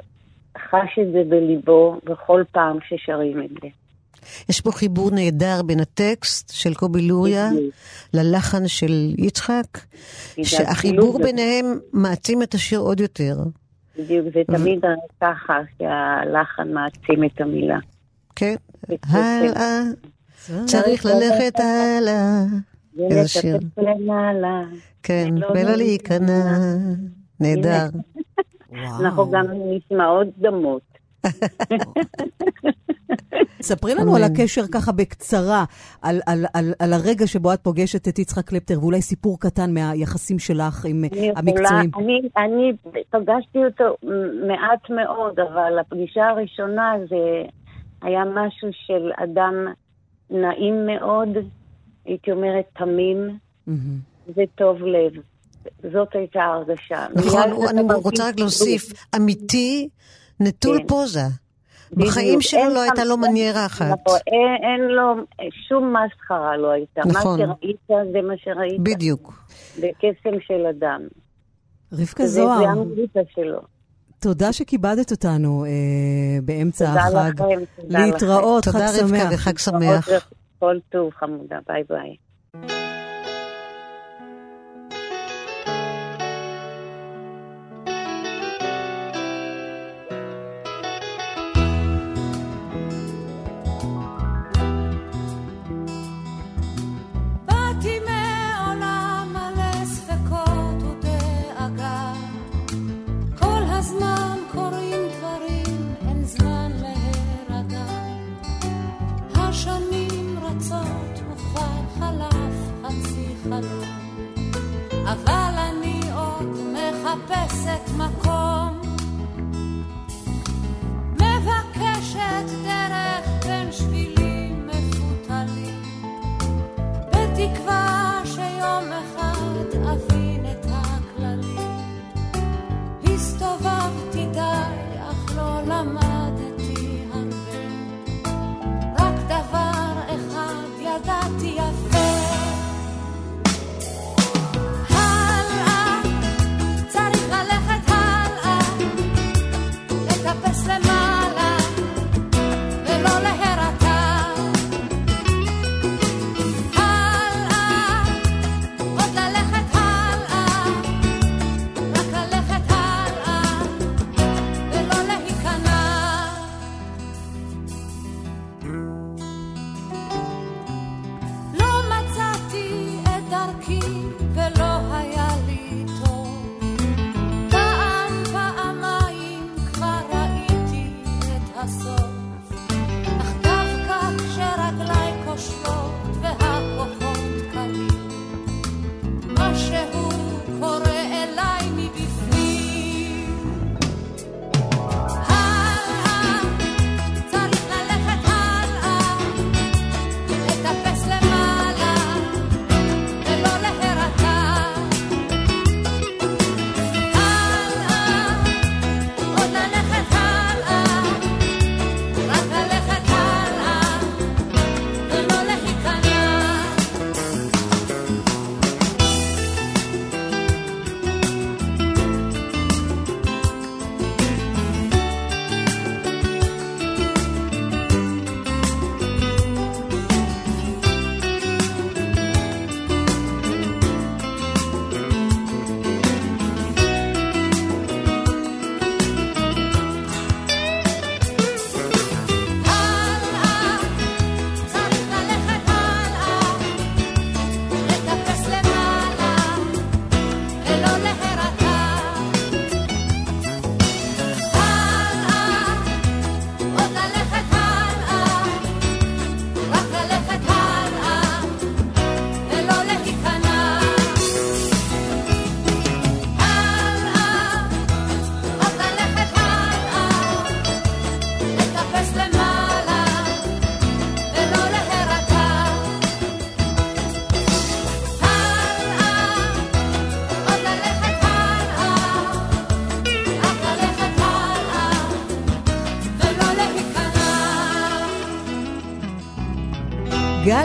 חש את זה בליבו בכל פעם ששרים את זה. יש פה חיבור נהדר בין הטקסט של קובי לוריה ללחן של יצחק, שהחיבור ביניהם מעצים את השיר עוד יותר. בדיוק, זה תמיד ככה שהלחן מעצים את המילה. כן, הלאה, צריך ללכת הלאה. איזה שיר. כן, ולא להיכנע. נהדר. אנחנו גם נשמעות דמות. ספרי לנו על. הקשר ככה בקצרה, על, על, על, על הרגע שבו את פוגשת את יצחק קלפטר, ואולי סיפור קטן מהיחסים שלך עם המקצועים. אני, אני פגשתי אותו מעט מאוד, אבל הפגישה הראשונה זה היה משהו של אדם נעים מאוד, הייתי אומרת תמים. וטוב לב. זאת הייתה ההרגשה. נכון, אני רוצה רק להוסיף, אמיתי, נטול כן. פוזה. בחיים שלו לא הייתה לו מניירה אחת. נכון, אין, אין לו, שום מסחרה לא הייתה. נכון. מה שראית זה מה שראית. בדיוק. בקסם של אדם. רבקה זה, זה זוהר, המוזיקה שלו. תודה שכיבדת אותנו אה, באמצע תודה החג. לכם, תודה לכם. להתראות, חג תודה רבקה שמח. וחג שמח. כל טוב, חמודה, ביי ביי. חלום. אבל אני עוד מחפשת מקום. מבקשת דרך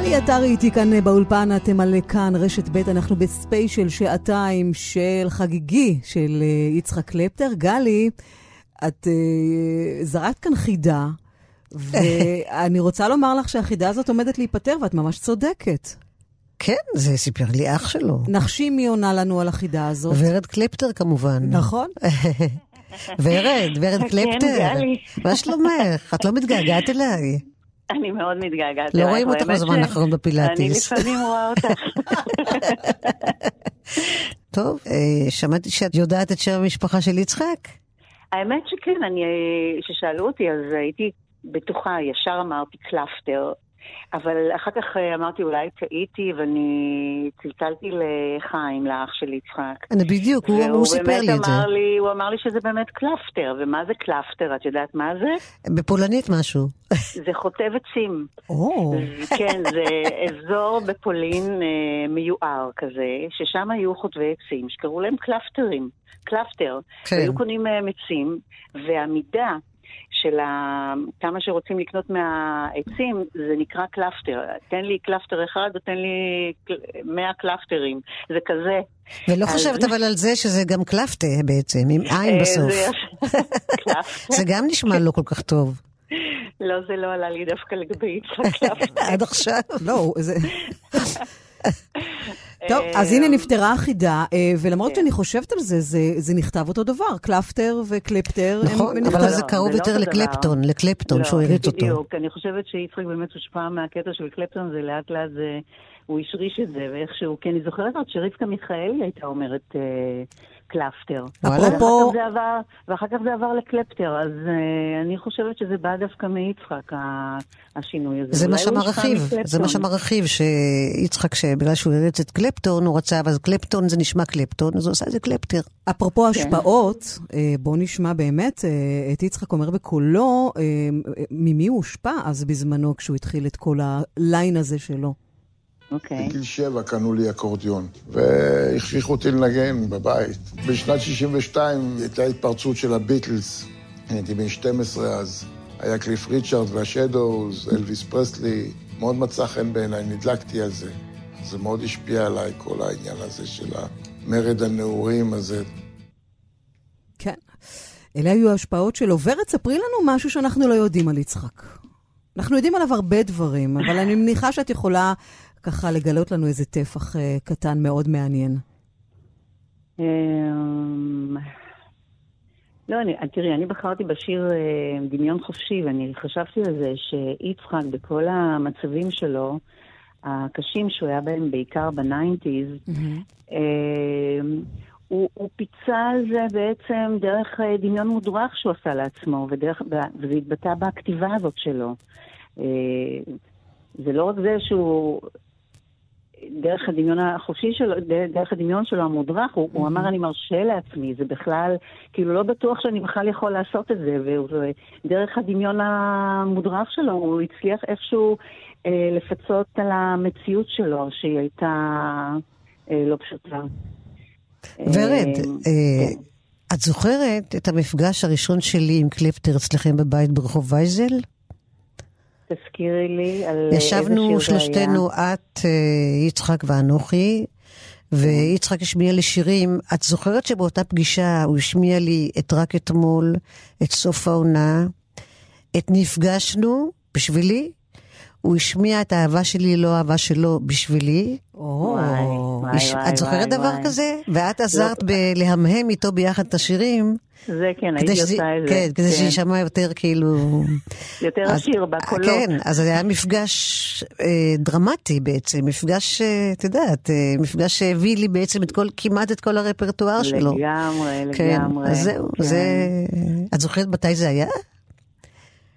גלי עטרי איתי כאן באולפן, אתם על כאן, רשת ב', אנחנו בספיישל שעתיים של חגיגי של אה, יצחק קלפטר. גלי, את אה, זרקת כאן חידה, ואני רוצה לומר לך שהחידה הזאת עומדת להיפתר, ואת ממש צודקת. כן, זה סיפר לי אח שלו. נחשי מי עונה לנו על החידה הזאת. ורד קלפטר כמובן. נכון. ורד, ורד כן, קלפטר. מה שלומך? את לא מתגעגעת אליי. אני מאוד מתגעגעת. לא רואים אותך בזמן האחרון בפילאטיס. אני לפעמים רואה אותך. טוב, אה, שמעתי שאת יודעת את שם המשפחה של יצחק. האמת שכן, אני, כששאלו אותי אז הייתי בטוחה, ישר אמרתי קלפטר, אבל אחר כך אה, אמרתי אולי טעיתי ואני צלצלתי לחיים, לאח של יצחק. אני בדיוק, הוא הוא סיפר לי את זה. לי, הוא אמר לי שזה באמת קלפטר, ומה זה קלפטר? את יודעת מה זה? בפולנית משהו. זה חוטב עצים. או. כן, זה אזור בפולין אה, מיוער כזה, ששם היו חוטבי עצים, שקראו להם קלפטרים, קלפטר. כן. היו קונים מהם עצים, והמידה של ה... כמה שרוצים לקנות מהעצים, זה נקרא קלפטר. תן לי קלפטר אחד או תן לי קל- 100 קלפטרים. זה כזה. ולא אז- חשבת אבל על זה שזה גם קלפטה בעצם, עם עין אה, בסוף. זה- גם נשמע לא כל כך טוב. לא, זה לא עלה לי דווקא לגבי יצחק קלפטר. עד עכשיו. לא, זה... טוב, אז הנה נפתרה החידה, אה, ולמרות שאני חושבת על זה, זה, זה נכתב אותו דבר, קלפטר וקלפטר. נכון, אבל זה לא, קרוב לא יותר. לקלפטון, לקלפטון, שהוא הריץ אותו. בדיוק, אני חושבת שיצחק באמת הושפע מהקטע של קלפטון, זה לאט לאט זה, הוא השריש את זה, ואיכשהו, כי אני זוכרת עוד שרבקה מיכאלי הייתה אומרת אה, קלפטר. וואלה. ואחר אפרופו- כך זה עבר, ואחר כך זה עבר לקלפטר, אז אה, אני חושבת שזה בא דווקא מיצחק, ה- השינוי הזה. זה מה אחיו, זה. מה שאמר אחיו, שיצחק, שבגלל שהוא הריץ את קלפטון, הוא רצה, אבל קלפטון זה נשמע קלפטון, אז הוא עשה את זה קלפטר. אפרופו השפעות, אה, בואו נשמע באמת אה, את יצחק אומר בקולו, ממי הוא הושפע אז בזמנו כשהוא התחיל את כל הליין הזה שלו. אוקיי. בגיל שבע קנו לי אקורדיון, והכריחו אותי לנגן בבית. בשנת 62 הייתה התפרצות של הביטלס, הייתי בן 12 אז. היה קליף ריצ'רד והשדוז, אלוויס פרסלי, מאוד מצא חן בעיניי, נדלקתי על זה. זה מאוד השפיע עליי, כל העניין הזה של המרד הנעורים הזה. כן. אלה היו ההשפעות שלו. ורד, ספרי לנו משהו שאנחנו לא יודעים על יצחק. אנחנו יודעים עליו הרבה דברים, אבל אני מניחה שאת יכולה ככה לגלות לנו איזה טפח אה, קטן מאוד מעניין. אמ, לא, אני, תראי, אני בחרתי בשיר אה, דמיון חופשי, ואני חשבתי על זה שיצחק, בכל המצבים שלו, הקשים שהוא היה בהם בעיקר בניינטיז, אמ, הוא, הוא פיצה על זה בעצם דרך אה, דמיון מודרך שהוא עשה לעצמו, ודרך, וזה התבטא בכתיבה הזאת שלו. אה, זה לא רק זה שהוא... דרך הדמיון החופשי שלו, דרך הדמיון שלו המודרך, הוא, הוא אמר אני מרשה לעצמי, זה בכלל, כאילו לא בטוח שאני בכלל יכול לעשות את זה, ודרך הדמיון המודרך שלו הוא הצליח איכשהו אה, לפצות על המציאות שלו, שהיא הייתה אה, לא פשוטה. ורד, אה, אה, את זוכרת את המפגש הראשון שלי עם קלפטר אצלכם בבית ברחוב וייזל? תזכירי לי על איזה שיר ישבנו. שלושתנו, את, אה, יצחק ואנוכי, ויצחק השמיע לי שירים. את זוכרת שבאותה פגישה הוא השמיע לי את רק אתמול, את סוף העונה, את נפגשנו בשבילי? הוא השמיע את האהבה שלי, לא האהבה שלו, בשבילי. את זוכרת דבר. כזה? ואת עזרת בלהמהם איתו ביחד את השירים. זה כן, הייתי שזה- עושה את זה. כן, כדי כן. שיישמע יותר כאילו... יותר עשיר בקולות. כן, אז היה מפגש אה, דרמטי בעצם, מפגש, אה, את יודעת, אה, מפגש שהביא לי בעצם את כל, כמעט את כל הרפרטואר שלו. לגמרי, כן, לגמרי. אז זהו, כן. זה... את זוכרת מתי זה היה?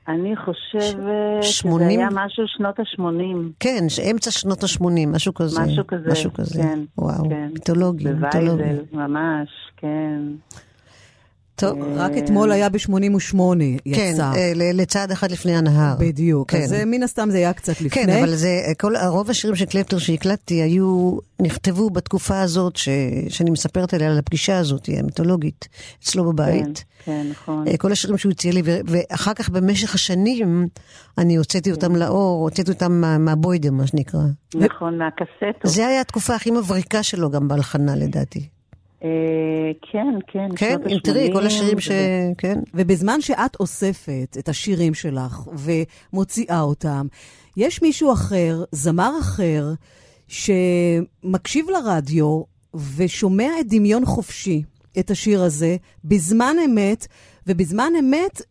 אני חושבת שזה שמונים? היה משהו שנות ה-80. כן, אמצע שנות ה-80, משהו כזה. משהו כזה, משהו כזה. כן. וואו, כן. מיתולוגי, מיתולוגי. בווייזל, ממש, כן. טוב. רק אתמול היה ב-88, כן, יצא. אה, ל- לצעד אחד לפני הנהר. בדיוק, כן. אז אה, מן הסתם זה היה קצת לפני. כן, אבל זה, כל, רוב השירים של קלפטר שהקלטתי היו, נכתבו בתקופה הזאת ש, שאני מספרת עליה, על הפגישה הזאת, המיתולוגית, אצלו בבית. כן, נכון. אה, כל השירים שהוא הציע לי, ו- ואחר כך במשך השנים אני הוצאתי אותם לאור, הוצאתי אותם מה- מהבוידם, מה שנקרא. נכון, מהקסטות. זה היה התקופה הכי מבריקה שלו גם בהלחנה לדעתי. אה, כן, כן. כן, תראי, כל השירים ש... כן. ובזמן שאת אוספת את השירים שלך ומוציאה אותם, יש מישהו אחר, זמר אחר, שמקשיב לרדיו ושומע את דמיון חופשי, את השיר הזה, בזמן אמת, ובזמן אמת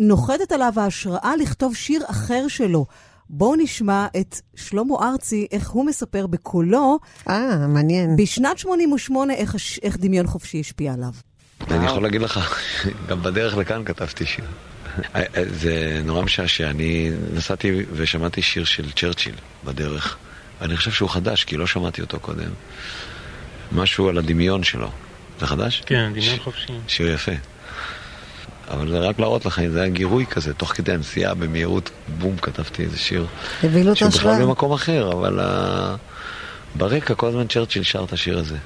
נוחתת עליו ההשראה לכתוב שיר אחר שלו. בואו נשמע את שלמה ארצי, איך הוא מספר בקולו. אה, מעניין. בשנת 88, איך, איך דמיון חופשי השפיע עליו. אני יכול להגיד לך, גם בדרך לכאן כתבתי שיר. אה, זה נורא משעשע, אני נסעתי ושמעתי שיר של צ'רצ'יל בדרך, ואני חושב שהוא חדש, כי לא שמעתי אותו קודם. משהו על הדמיון שלו. זה חדש? כן, דמיון חופשי. שיר יפה. אבל זה רק להראות לך, זה היה גירוי כזה, תוך כדי הנסיעה במהירות, בום, כתבתי איזה שיר. הביא לו את שהוא בכלל ההשראה. במקום אחר, אבל uh, ברקע כל הזמן צ'רצ'יל שר את השיר הזה.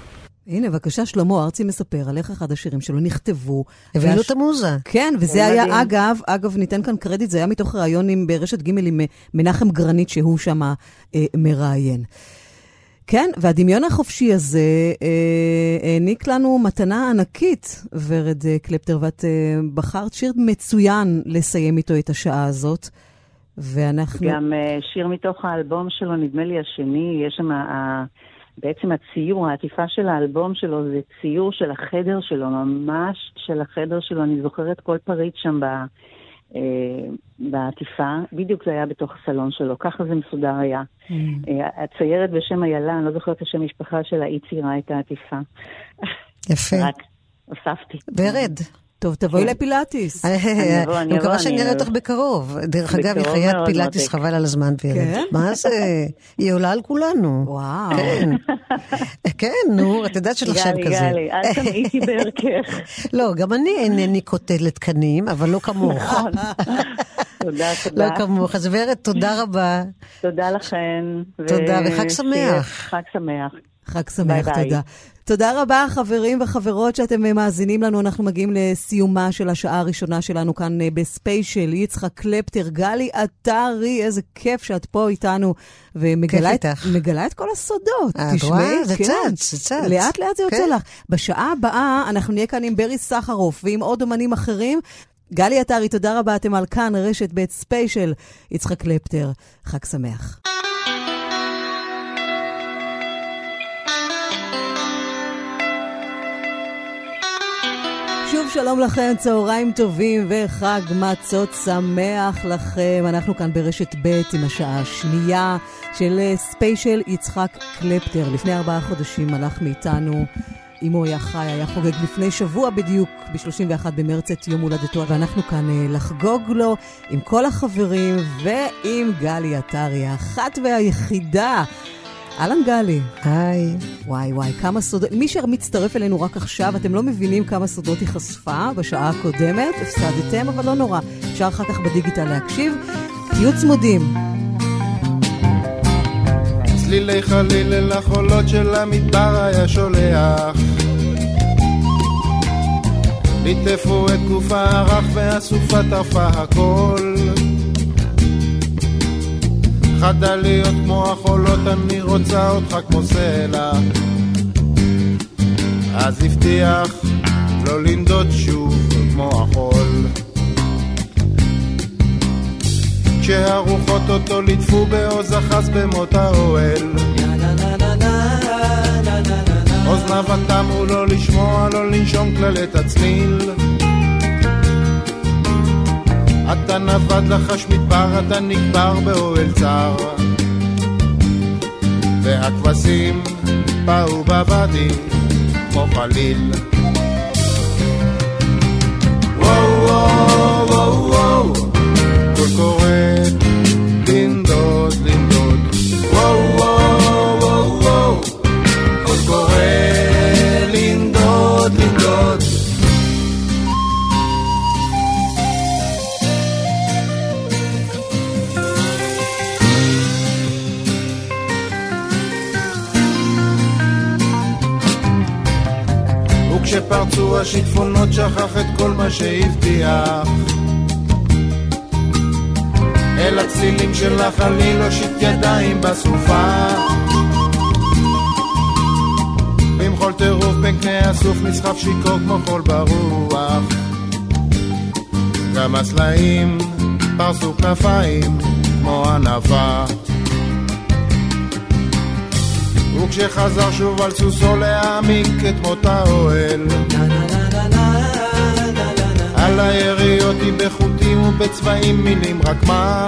הנה, בבקשה, שלמה ארצי מספר על איך אחד השירים שלו נכתבו. הביא לו והש- את המוזה. כן, וזה זה היה, מדהים. אגב, אגב, ניתן כאן קרדיט, זה היה מתוך ראיון עם, ברשת ג' עם אה, מנחם גרנית, שהוא שם אה, מראיין. כן, והדמיון החופשי הזה אה, העניק לנו מתנה ענקית, ורד אה, קלפטר, ואת אה, בחרת שיר מצוין לסיים איתו את השעה הזאת. ואנחנו... גם אה, שיר מתוך האלבום שלו, נדמה לי השני, יש שם, ה- בעצם הציור, העטיפה של האלבום שלו זה ציור של החדר שלו, ממש של החדר שלו. אני זוכרת כל פריט שם ב, אה, בעטיפה, בדיוק זה היה בתוך הסלון שלו, ככה זה מסודר היה. Mm. אה, הציירת בשם איילה, אני לא זוכרת את השם משפחה שלה, היא ציירה את העטיפה. יפה. רק הוספתי. ורד. טוב, תבואי כן. לפילאטיס. אני אבוא, אני אני מקווה שאני אני- אראה אותך בקרוב. דרך אגב, היא חיית פילאטיס. חבל על הזמן, ורד. כן? מה זה? היא עולה על כולנו. וואו. כן. כן, נו, את יודעת שיש לך שם גלי, כזה. גלי, אל תמעיטי בערכך. לא, גם אני אינני קוטלת קנים, אבל לא כמוך. נכון. תודה, תודה. לא כמוך. אז ורד, תודה רבה. תודה לכן. תודה, וחג שמח. חג שמח. חג שמח. תודה. תודה רבה, חברים וחברות, שאתם אה, מאזינים לנו. אנחנו מגיעים לסיומה של השעה הראשונה שלנו כאן אה, בספיישל. יצחק קלפטר, גלי עטרי, איזה כיף שאת פה איתנו, ומגלה את, את כל הסודות. תשמעי? זה כן. צץ, זה צץ. לאט לאט זה יוצא כן. לך. בשעה הבאה אנחנו נהיה כאן עם ברי סחרוף ועם עוד אומנים אחרים. גלי עטרי, תודה רבה, אתם על כאן, רשת ב' ספיישל. יצחק קלפטר, חג שמח. שלום לכם, צהריים טובים וחג מצות שמח לכם. אנחנו כאן ברשת ב' עם השעה השנייה של אה, ספיישל יצחק קלפטר. לפני ארבעה חודשים הלך מאיתנו, אם הוא היה חי, היה חוגג לפני שבוע בדיוק, ב-31 במרץ את יום הולדתו, ואנחנו כאן אה, לחגוג לו עם כל החברים ועם גלי עטרי, האחת והיחידה. אהלן גלי. היי. וואי וואי, כמה סודות. מי שמצטרף אלינו רק עכשיו, אתם לא מבינים כמה סודות היא חשפה בשעה הקודמת. הפסדתם, אבל לא נורא. אפשר אחר כך בדיגיטל להקשיב. תהיו צמודים. צלילי חליל אל החולות של המדבר היה שולח ליטפו את גוף הרך והסופה טרפה הכל חדה להיות כמו החולות, אני רוצה אותך כמו סלע. אז הבטיח לא לנדוד שוב כמו החול. כשהרוחות אותו ליטפו בעוז אחז במות האוהל. אוזניו התמו לא לשמוע, לא לנשום כלל את הצליל אתה נבד לחש מדבר, אתה נקבר באוהל צר. והכבשים באו בוואדי כמו חליל וואו וואו וואו וואו. קול קורא לנדוד לנדוד שפרצו השיטפונות שכח את כל מה שהבטיח. אל הצלילים של החליל הושיט ידיים בסופה. במחול טירוף בין קנה הסוף נסחף שיכור כמו חול ברוח. גם הסלעים פרסו כנפיים כמו ענווה וכשחזר שוב על סוסו להעמיק את מות האוהל. על היריות היא בחוטים ובצבעים מילים רק מה?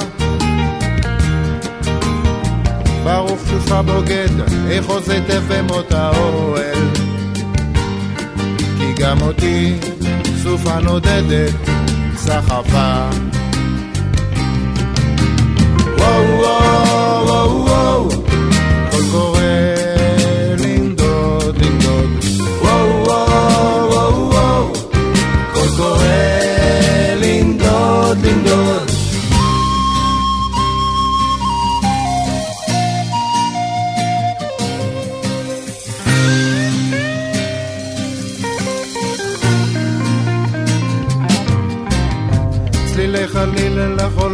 ברוך שובך בוגד, איך עוז היטב במות האוהל. כי גם אותי סופה נודדת סחפה. וואו וואו וואו וואו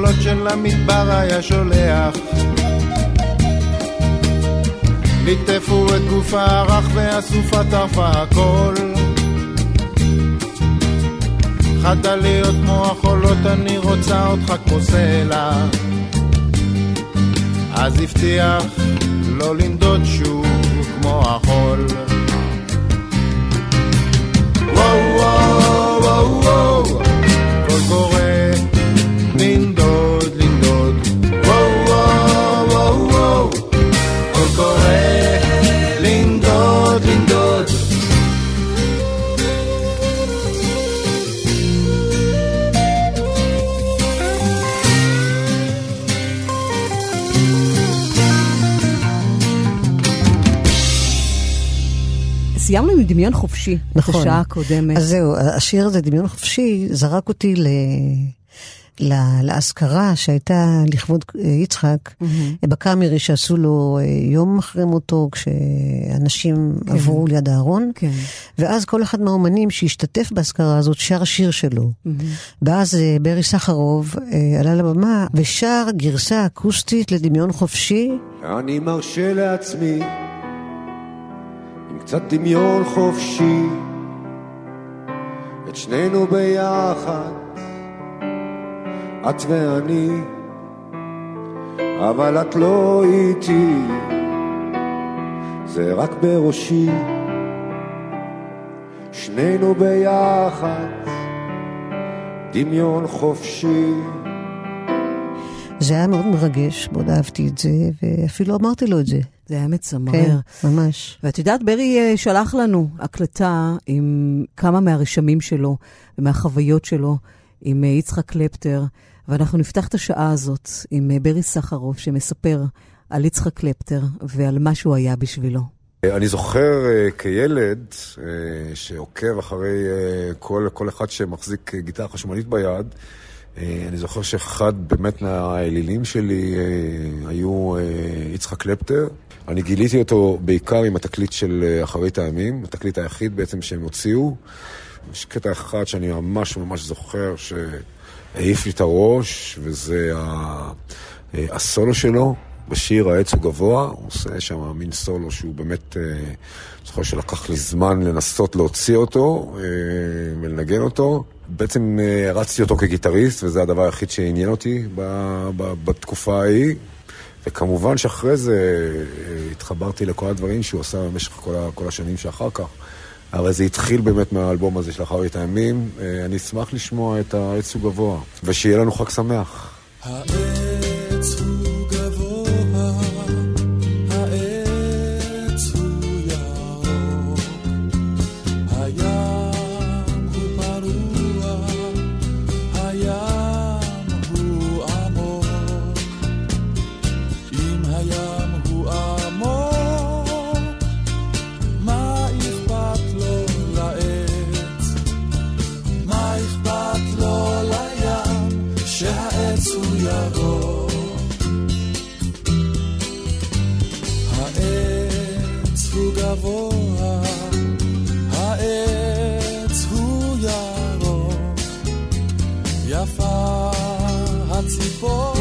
אל החולות של המדבר היה שולח. ליטפו את גופה הרך והסופה טרפה הכל חדה להיות כמו החולות אני רוצה אותך כמו סלע אז הבטיח לא לנדוד שוב כמו החול. וואו וואו וואו וואו סיימנו עם דמיון חופשי, נכון. את השעה הקודמת. אז זהו, השיר הזה, דמיון חופשי, זרק אותי ל... לאזכרה שהייתה לכבוד אה, יצחק, בקאמרי שעשו לו אה, יום אחרי מותו, כשאנשים כן. עברו ליד הארון, כן. ואז כל אחד מהאומנים שהשתתף באזכרה הזאת שר שיר שלו. ואז אה, ברי סחרוב עלה לבמה ושר גרסה אקוסטית לדמיון חופשי. אני מרשה לעצמי קצת דמיון חופשי את שנינו ביחד, את ואני, אבל את לא איתי, זה רק בראשי, שנינו ביחד, דמיון חופשי. זה היה מאוד מרגש, מאוד אהבתי את זה, ואפילו אמרתי לו את זה. זה היה מצמרר. כן, ממש. ואת יודעת, ברי אה, שלח לנו הקלטה עם כמה מהרשמים שלו ומהחוויות שלו עם אה, יצחק קלפטר, ואנחנו נפתח את השעה הזאת עם אה, ברי סחרוף שמספר על יצחק קלפטר ועל מה שהוא היה בשבילו. אני זוכר כילד שעוקב אחרי כל, כל אחד שמחזיק גיטרה חשמלית ביד, אני זוכר שאחד באמת מהאלילים שלי uh, היו uh, יצחק קלפטר. אני גיליתי אותו בעיקר עם התקליט של אחרית הימים, התקליט היחיד בעצם שהם הוציאו. יש קטע אחד שאני ממש ממש זוכר שהעיף לי את הראש, וזה הסולו שלו. בשיר העץ הוא גבוה, הוא עושה שם מין סולו שהוא באמת, אה, זוכר שלקח לי זמן לנסות להוציא אותו אה, ולנגן אותו. בעצם אה, הרצתי אותו כגיטריסט, וזה הדבר היחיד שעניין אותי ב, ב, בתקופה ההיא. וכמובן שאחרי זה אה, התחברתי לכל הדברים שהוא עשה במשך כל, כל השנים שאחר כך. הרי זה התחיל באמת מהאלבום הזה של אחרית הימים. אה, אני אשמח לשמוע את העץ הוא גבוה, ושיהיה לנו חג שמח. העץ הוא before.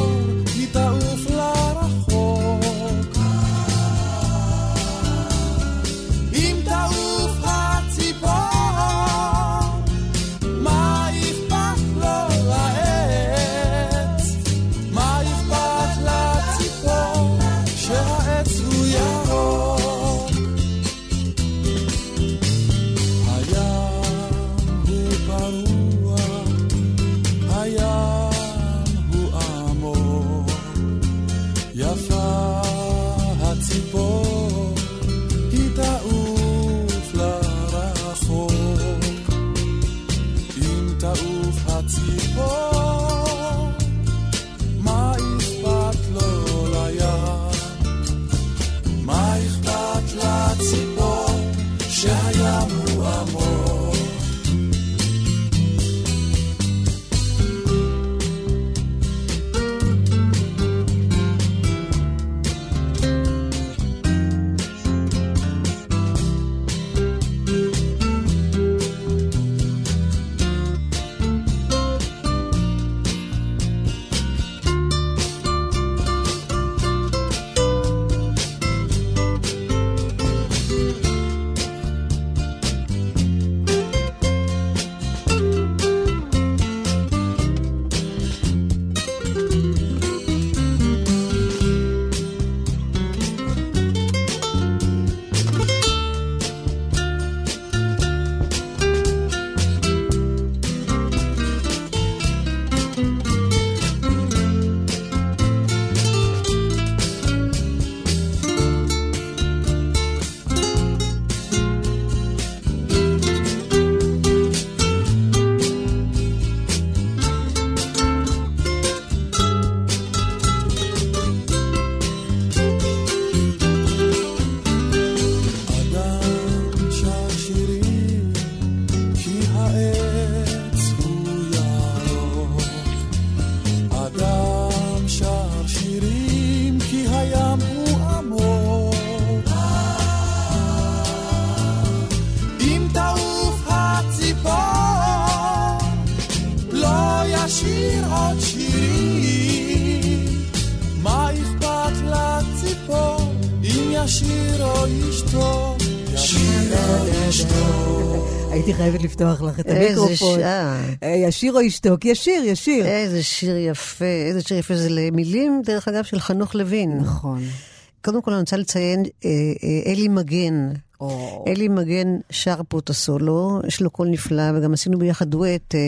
חייבת לפתוח לך את איזה המיקרופון. שעה. אה, ישיר או ישתוק? ישיר, ישיר. איזה שיר יפה, איזה שיר יפה. זה למילים, דרך אגב, של חנוך לוין. נכון. קודם כל אני רוצה לציין, אה, אה, אלי מגן. או. אלי מגן שר פה את הסולו, יש לו קול נפלא, וגם עשינו ביחד דואט, אה,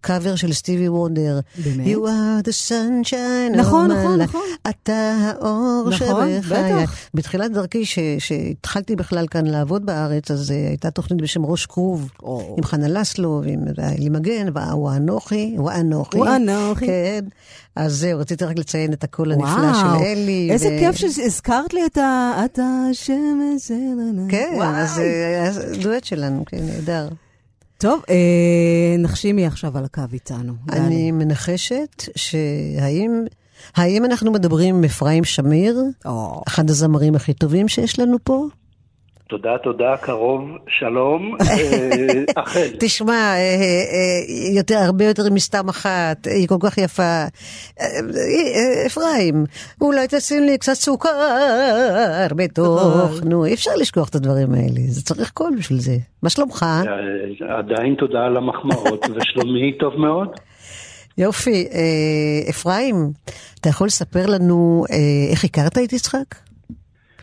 קאבר של סטיבי וונדר. באמת? You are the sunshine. נכון, נכון. נכון. אתה האור נכון, שבחיי. בטח. בתחילת דרכי, ש- שהתחלתי בכלל כאן לעבוד בארץ, אז אה, הייתה תוכנית בשם ראש כרוב, או. עם חנה לסלו, ועם אלי מגן, ואנוכי, ואנוכי. ואנוכי. כן. אז זהו, רציתי רק לציין את הקול הנפלא של אלי. איזה ו- כיף שהזכרת לי את ה... אתה השמש שלנו. כן, וואי. אז אה, אז דואט שלנו, כן, נהדר. טוב, אה, נחשימי עכשיו על הקו איתנו. אני מנחשת שהאם... האם אנחנו מדברים עם אפרים שמיר, או. אחד הזמרים הכי טובים שיש לנו פה? תודה, תודה, קרוב, שלום. אה, אכן, תשמע, אה, אה, יותר, הרבה יותר מסתם אחת, היא כל כך יפה. אה, אה, אפרים, אולי תשים לי קצת סוכר בתוך, נו, אי אפשר לשכוח את הדברים האלה, זה צריך קול בשביל זה. מה שלומך? אה, עדיין תודה על המחמאות, ושלומי טוב מאוד. יופי, אה, אפרים, אתה יכול לספר לנו אה, איך הכרת את יצחק?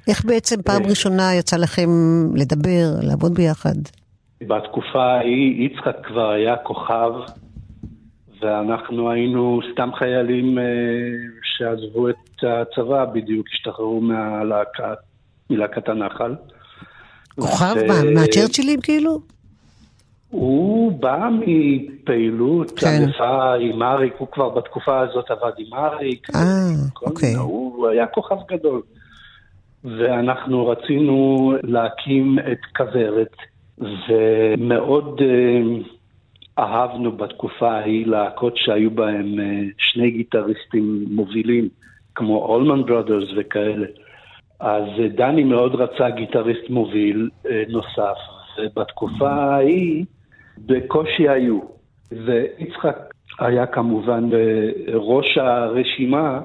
איך בעצם פעם אה. ראשונה יצא לכם לדבר, לעבוד ביחד? בתקופה ההיא יצחק כבר היה כוכב, ואנחנו היינו סתם חיילים אה, שעזבו את הצבא, בדיוק השתחררו מהלהקה, מלהקת הנחל. כוכב? ו- מה, מהצ'רצ'ילים כאילו? הוא בא מפעילות כן. ענפה עם אריק, הוא כבר בתקופה הזאת עבד עם אריק. אה, אוקיי. הוא היה כוכב גדול. ואנחנו רצינו להקים את כוורת, ומאוד אה, אהבנו בתקופה ההיא להקות שהיו בהם אה, שני גיטריסטים מובילים, כמו אולמן ברודרס וכאלה. אז אה, דני מאוד רצה גיטריסט מוביל נוסף, ובתקופה ההיא בקושי היו. ויצחק היה כמובן בראש הרשימה,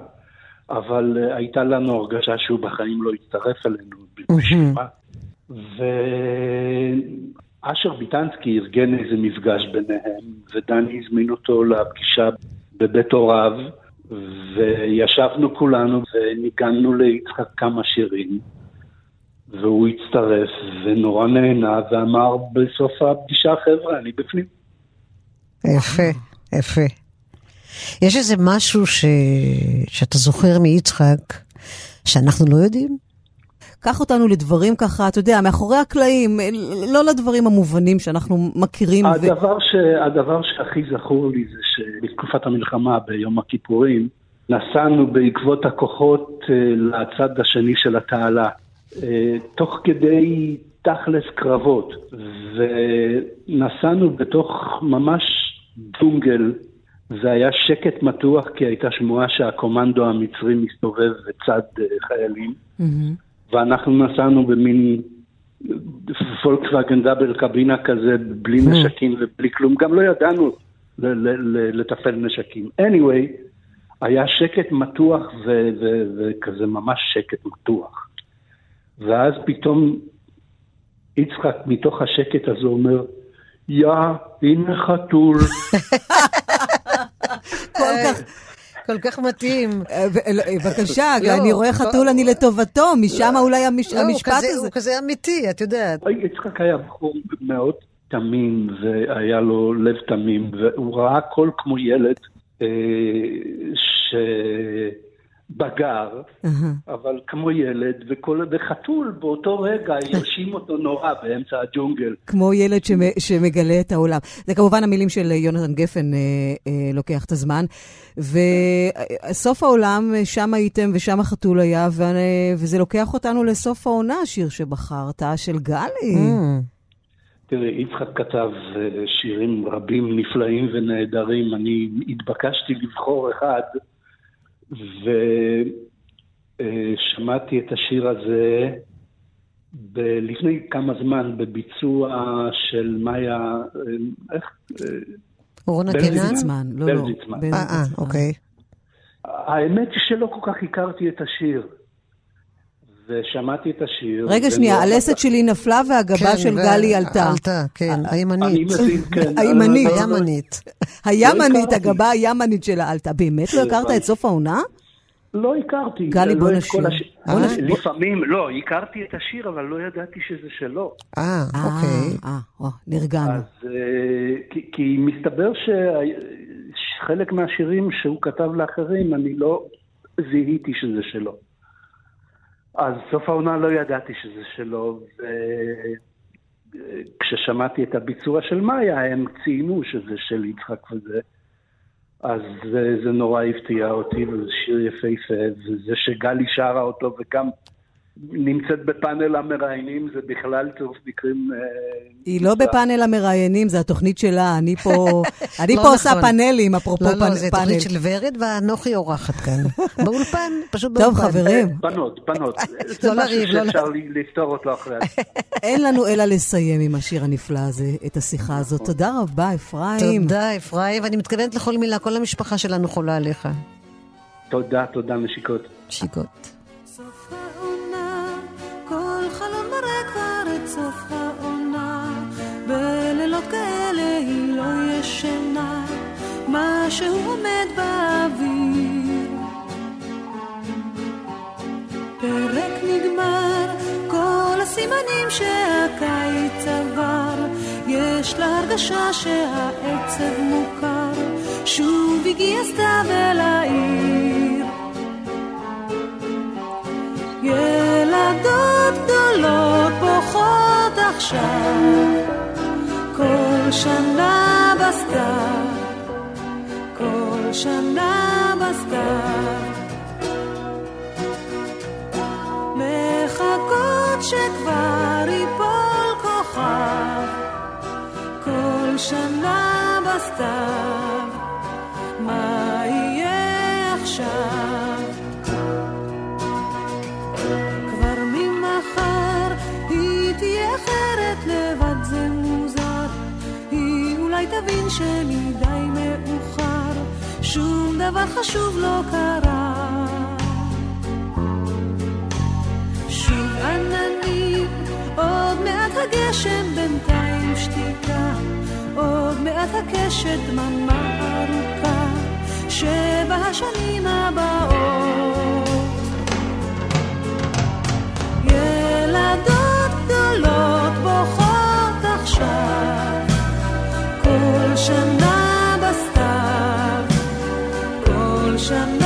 אבל אה, הייתה לנו הרגשה שהוא בחיים לא יצטרף אלינו ברשימה. ואשר ביטנסקי ארגן איזה מפגש ביניהם, ודני הזמין אותו לפגישה בבית הוריו, וישבנו כולנו וניגענו ליצחק כמה שירים, והוא הצטרף ונורא נהנה ואמר בסוף הפגישה, חבר'ה, אני בפנים. יפה, יפה. יש איזה משהו ש... שאתה זוכר מיצחק, שאנחנו לא יודעים? קח אותנו לדברים ככה, אתה יודע, מאחורי הקלעים, לא לדברים המובנים שאנחנו מכירים. הדבר, ו... ש... הדבר שהכי זכור לי זה שבתקופת המלחמה, ביום הכיפורים, נסענו בעקבות הכוחות אה, לצד השני של התעלה. אה, תוך כדי תכלס קרבות, ונסענו בתוך ממש דונגל, זה היה שקט מתוח כי הייתה שמועה שהקומנדו המצרי מסתובב בצד אה, חיילים, mm-hmm. ואנחנו נסענו במין פולקסווגן דאבל קבינה כזה, בלי mm-hmm. נשקים ובלי כלום, גם לא ידענו לתפעל נשקים. anyway, היה שקט מתוח וכזה ממש שקט מתוח. ואז פתאום יצחק מתוך השקט הזה אומר, יא, הנה חתול. כל כך... כל כך מתאים. אה, לא, בבקשה, לא, אני רואה חתול, אני לטובתו, משם אולי המשפט הזה. הוא כזה אמיתי, את יודעת. יצחק היה בחור מאוד תמים, והיה לו לב תמים, והוא ראה הכל כמו ילד, אה, ש... בגר, אבל כמו ילד, וכל, וחתול באותו רגע הרשים אותו נורא באמצע הג'ונגל. כמו ילד שמגלה את העולם. זה כמובן המילים של יונתן גפן אה, אה, לוקח את הזמן. וסוף העולם, שם הייתם ושם החתול היה, ו... וזה לוקח אותנו לסוף העונה, השיר שבחרת, של גלי. Mm. תראי, יצחק כתב אה, שירים רבים נפלאים ונהדרים. אני התבקשתי לבחור אחד. ושמעתי את השיר הזה ב- לפני כמה זמן בביצוע של מאיה, איך? אורנה קינן? לא, לא. אה, אה, אוקיי. האמת היא שלא כל כך הכרתי את השיר. ושמעתי את השיר. רגע, שנייה, הלסת שלי נפלה והגבה כן, של גלי עלתה. עלתה, כן, הימנית. אני מבין, כן. הימנית. הימנית. הימנית, הגבה הימנית שלה עלתה. באמת לא הכרת את סוף העונה? לא הכרתי. גלי, בוא נשיר. לפעמים, לא, הכרתי את השיר, אבל לא ידעתי שזה שלו. אה, אוקיי. אה, נרגענו. אז, כי מסתבר שחלק מהשירים שהוא כתב לאחרים, אני לא זיהיתי שזה שלו. אז סוף העונה לא ידעתי שזה שלו, וכששמעתי את הביצוע של מאיה, הם ציינו שזה של יצחק וזה. אז זה, זה נורא הפתיע אותי, וזה שיר יפהפה, וזה שגלי שרה אותו וגם נמצאת בפאנל המראיינים, זה בכלל צירוף מקרים... אה, היא לא בפאנל המראיינים, זו התוכנית שלה. אני פה, אני לא פה עושה נכון. פאנלים, אפרופו פאנל. לא, לא, זו תוכנית של ורד, ואנוכי אורחת כאן. באולפן, פשוט באולפן. טוב, חברים. בנות, בנות. זה משהו שאפשר לפתור אותו אחרי אין לנו אלא לסיים עם השיר הנפלא הזה, את השיחה הזאת. תודה רבה, אפרים. תודה, אפרים, ואני מתכוונת לכל מילה, כל המשפחה שלנו חולה עליך. תודה, תודה, נשיקות. נשיקות. בלילות כאלה היא לא ישנה, משהו עומד באוויר. פרק נגמר, כל הסימנים שהקיץ עבר, יש לה הרגשה שהעצב מוכר, שוב הגיע סתיו אל העיר. ילדות גדולות בוכות עכשיו, כל שנה בסתיו, כל שנה בסתיו. מחכות שכבר ייפול כוכב, כל שנה בסתיו. מה יהיה עכשיו? אולי תבין שמדי מאוחר, שום דבר חשוב לא קרה. שוב עננים, עוד מעט הגשם בינתיים שתיקה, עוד מעט הקשת דממה ארוכה, שבע השנים הבאות. כל שנה בסתיו, כל שנה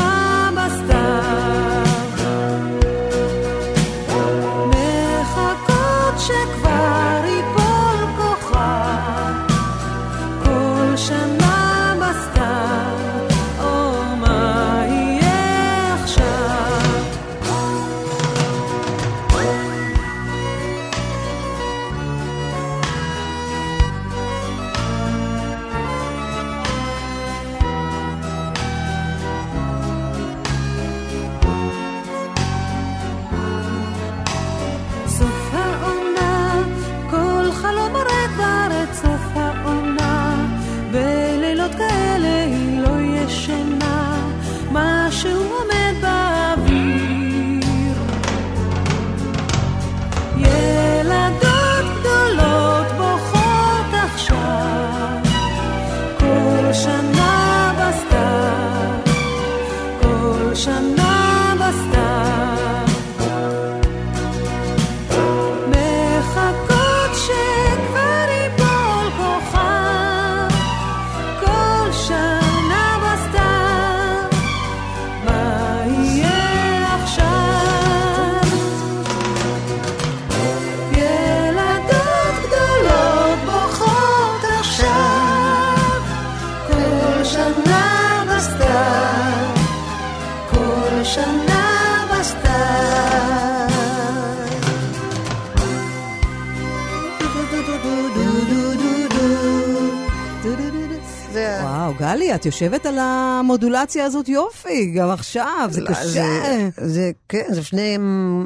וואו, גלי, את יושבת על המודולציה הזאת יופי, גם עכשיו, זה לא, קשה. זה- זה, כן, זה לפני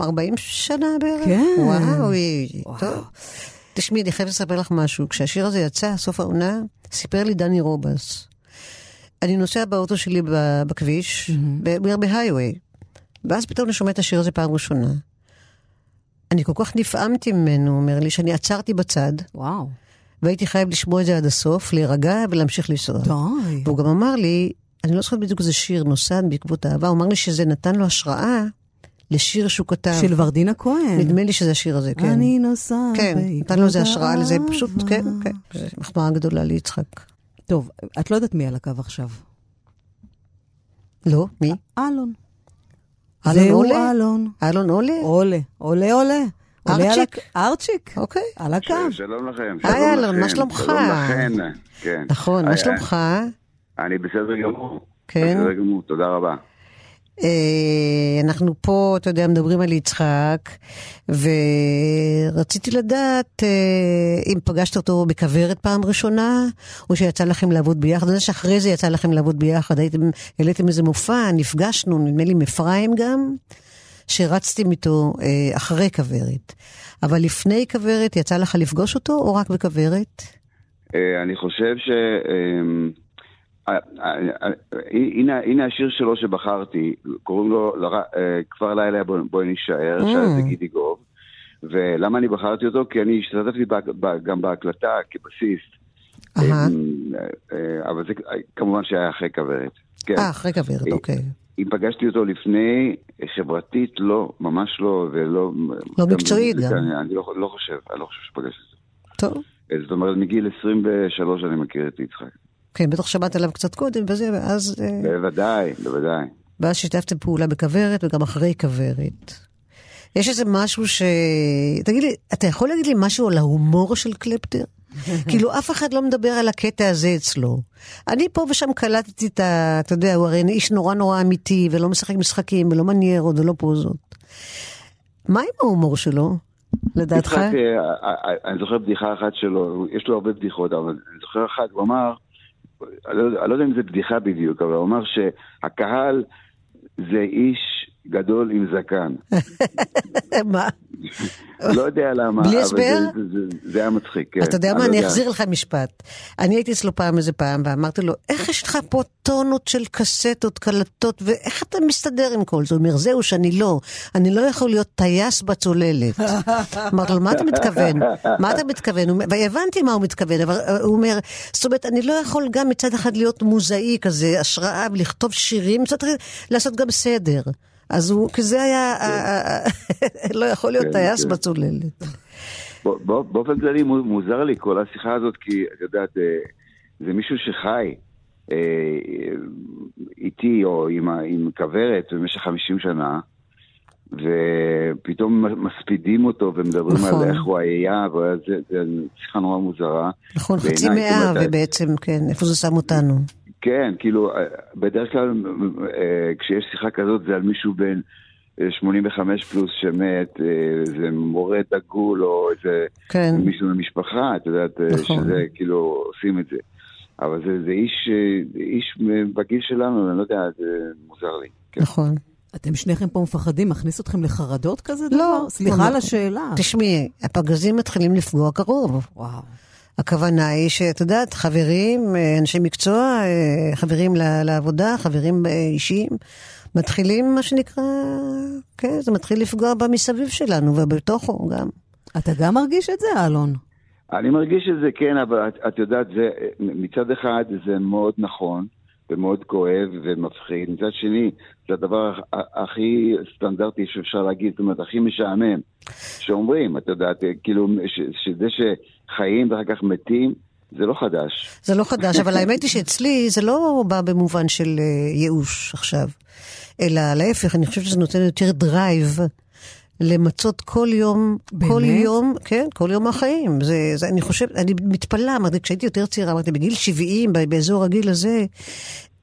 40 שנה בערך. כן. וואו, טוב. תשמעי, אני חייבת לספר לך משהו. כשהשיר הזה יצא, סוף העונה, סיפר לי דני רובס. אני נוסע באוטו שלי בכביש, ב- בהיghway, ואז פתאום אני שומע את השיר הזה פעם ראשונה. אני כל כך נפעמתי ממנו, אומר לי, שאני עצרתי בצד. וואו. והייתי חייב לשמוע את זה עד הסוף, להירגע ולהמשיך לנסוע. די. והוא גם אמר לי, אני לא זוכרת בדיוק איזה שיר, נוסד בעקבות אהבה, הוא אמר לי שזה נתן לו השראה לשיר שהוא כתב. של ורדינה כהן. נדמה לי שזה השיר הזה, כן. אני נוסעת כן, נתן לו איזה השראה לזה. פשוט, כן, כן. זו מחמאה גדולה ליצחק. טוב, את לא יודעת מי על הקו עכשיו. לא, מי? אלון. אלון עולה? אלון. אלון עולה? עולה, עולה, עולה. ארצ'יק? ארצ'יק. אוקיי. על הקו. שלום לכם. היי, שלום אלון, מה לכם, שלומך? שלום לכן, כן. נכון, מה אה, שלומך? אני בסדר גמור. כן. בסדר גמור, תודה רבה. אה, אנחנו פה, אתה יודע, מדברים על יצחק, ורציתי לדעת אה, אם פגשת אותו בכוורת פעם ראשונה, או שיצא לכם לעבוד ביחד. אני יודע שאחרי זה יצא לכם לעבוד ביחד, הייתם, העליתם איזה מופע, נפגשנו, נדמה לי עם אפרים גם, שרצתם איתו אה, אחרי כוורת. אבל לפני כוורת יצא לך לפגוש אותו, או רק בכוורת? אה, אני חושב ש... אה, אה, אה, אה, הנה הנה השיר שלו שבחרתי, קוראים לו אה, כבר לילה בוא- בואי נישאר, Mm. שר את זה גידי גוב. ולמה אני בחרתי אותו? כי אני השתתפתי בה- בה- גם בהקלטה כבסיסט. אה, אה, אבל זה כמובן שהיה אחרי כוורת. כן. אחרי כוורת, אוקיי. אם פגשתי אותו לפני, חברתית לא, ממש לא, ולא... לא מקצועית גם. אני, אני לא, לא חושב, אני לא חושב שפגשתי אותו. טוב. אה, זאת אומרת, מגיל 23 אני מכיר את יצחק. כן, בטח שמעת עליו קצת קודם וזה, ואז... אה, בוודאי, בוודאי. ואז שיתפתם פעולה בכוורת וגם אחרי כוורת. יש איזה משהו ש... תגיד לי, אתה יכול להגיד לי משהו על ההומור של קלפטר? כאילו, אף אחד לא מדבר על הקטע הזה אצלו. אני פה ושם קלטתי את ה... אתה יודע, הוא הרי איש נורא נורא אמיתי, ולא משחק משחקים, ולא מניירות, ולא פוזות. מה עם ההומור שלו, לדעתך? אה, אה, אה, אני זוכר בדיחה אחת שלו, יש לו הרבה בדיחות, אבל אני זוכר אחת, הוא אמר, אני לא, אני לא יודע אם זה בדיחה בדיוק, אבל הוא אמר שהקהל זה איש גדול עם זקן. מה? לא יודע למה, בלי אבל הסבר? זה- זה- זה- זה היה מצחיק, כן. אתה יודע מה, לא אני אחזיר לך משפט. אני הייתי אצלו פעם איזה פעם, ואמרתי לו, איך יש לך פה טונות של קסטות, קלטות, ואיך אתה מסתדר עם כל זה? הוא אומר, זהו, שאני לא. אני לא יכול להיות טייס בצוללת. אמרתי לו, מה אתה מתכוון? מה אתה מתכוון? והבנתי מה הוא מתכוון, אבל אה, הוא אומר, זאת אומרת, אני לא יכול גם מצד אחד להיות מוזאי כזה, השראה, ולכתוב שירים, מצד לעשות גם סדר. אז הוא, כי זה היה, אה, אה, אה, לא יכול להיות כן, טייס כן. בצוללת. באופן כללי מו- מוזר לי כל השיחה הזאת, כי את יודעת, זה מישהו שחי איתי או עם כוורת במשך 50 שנה, ופתאום מספידים אותו ומדברים נכון. על איך הוא היה, זה שיחה נורא מוזרה. נכון, חצי מאה, ובעצם, כן, איפה זה שם אותנו? כן, כאילו, אה, בדרך כלל אה, כשיש שיחה כזאת זה על מישהו אה, 85 פלוס שמת, אה, איזה מורה דגול או איזה כן. מישהו מהמשפחה, את יודעת, אה, נכון. שזה כאילו עושים את זה. אבל זה, זה איש, אה, איש בגיל שלנו, אני לא יודע, זה מוזר לי. נכון. אתם שניכם פה מפחדים, מכניס אתכם לחרדות כזה לא. דבר? סליחה לא, על לא. השאלה. תשמעי, הפגזים מתחילים לפגוע קרוב. וואו. הכוונה היא שאת יודעת, חברים, אה, אנשי מקצוע, אה, חברים לעבודה, חברים אה, אישיים, מתחילים, מה שנקרא, כן, זה מתחיל לפגוע במסביב שלנו ובתוכו גם. אתה גם מרגיש את זה, אלון? אני מרגיש את זה, כן, אבל את, את יודעת, זה, מצד אחד זה מאוד נכון ומאוד כואב ומפחיד, מצד שני, זה הדבר הכי סטנדרטי שאפשר להגיד, זאת אומרת, הכי משעמם, שאומרים, את יודעת, כאילו, שזה שחיים ואחר כך מתים, זה לא חדש. זה לא חדש, אבל האמת היא שאצלי זה לא בא במובן של אה, ייאוש עכשיו, אלא להפך, אני חושבת שזה נותן יותר drive. למצות כל יום, כל באמת? יום, כן, כל יום מהחיים. זה, זה, אני חושבת, אני מתפלאה, אמרתי, כשהייתי יותר צעירה, אמרתי, בגיל 70, ב- באזור הגיל הזה,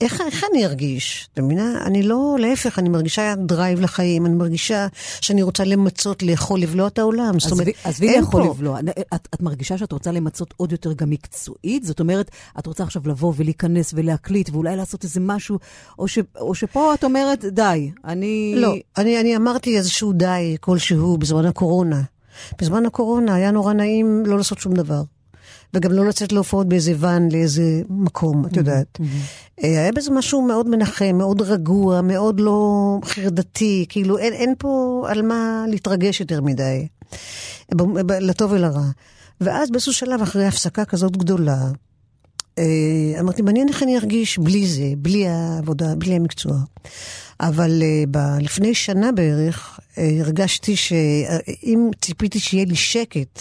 איך, איך אני ארגיש? אתה מבינה? אני לא, להפך, אני מרגישה drive לחיים, אני מרגישה שאני רוצה למצות, לאכול, לבלוע את העולם. זאת אומרת, עזבי- עזבי לאכול לבלוע. את, את מרגישה שאת רוצה למצות עוד יותר גם מקצועית? זאת אומרת, את רוצה עכשיו לבוא ולהיכנס ולהקליט ואולי לעשות איזה משהו, או, ש, או שפה את אומרת, די, אני... לא, אני, אני אמרתי איזשהו די כלשהו בזמן הקורונה. בזמן הקורונה היה נורא נעים לא לעשות שום דבר. וגם לא לצאת להופעות באיזה ואן לאיזה מקום, את יודעת. אה, היה בזה משהו מאוד מנחם, מאוד רגוע, מאוד לא חרדתי, כאילו אין, אין פה על מה להתרגש יותר מדי, לטוב ולרע. ואז באיזשהו שלב, אחרי הפסקה כזאת גדולה, אה, אמרתי, מעניין איך אני ארגיש בלי זה, בלי העבודה, בלי המקצוע. אבל אה, ב- לפני שנה בערך, הרגשתי שאם ציפיתי שיהיה לי שקט,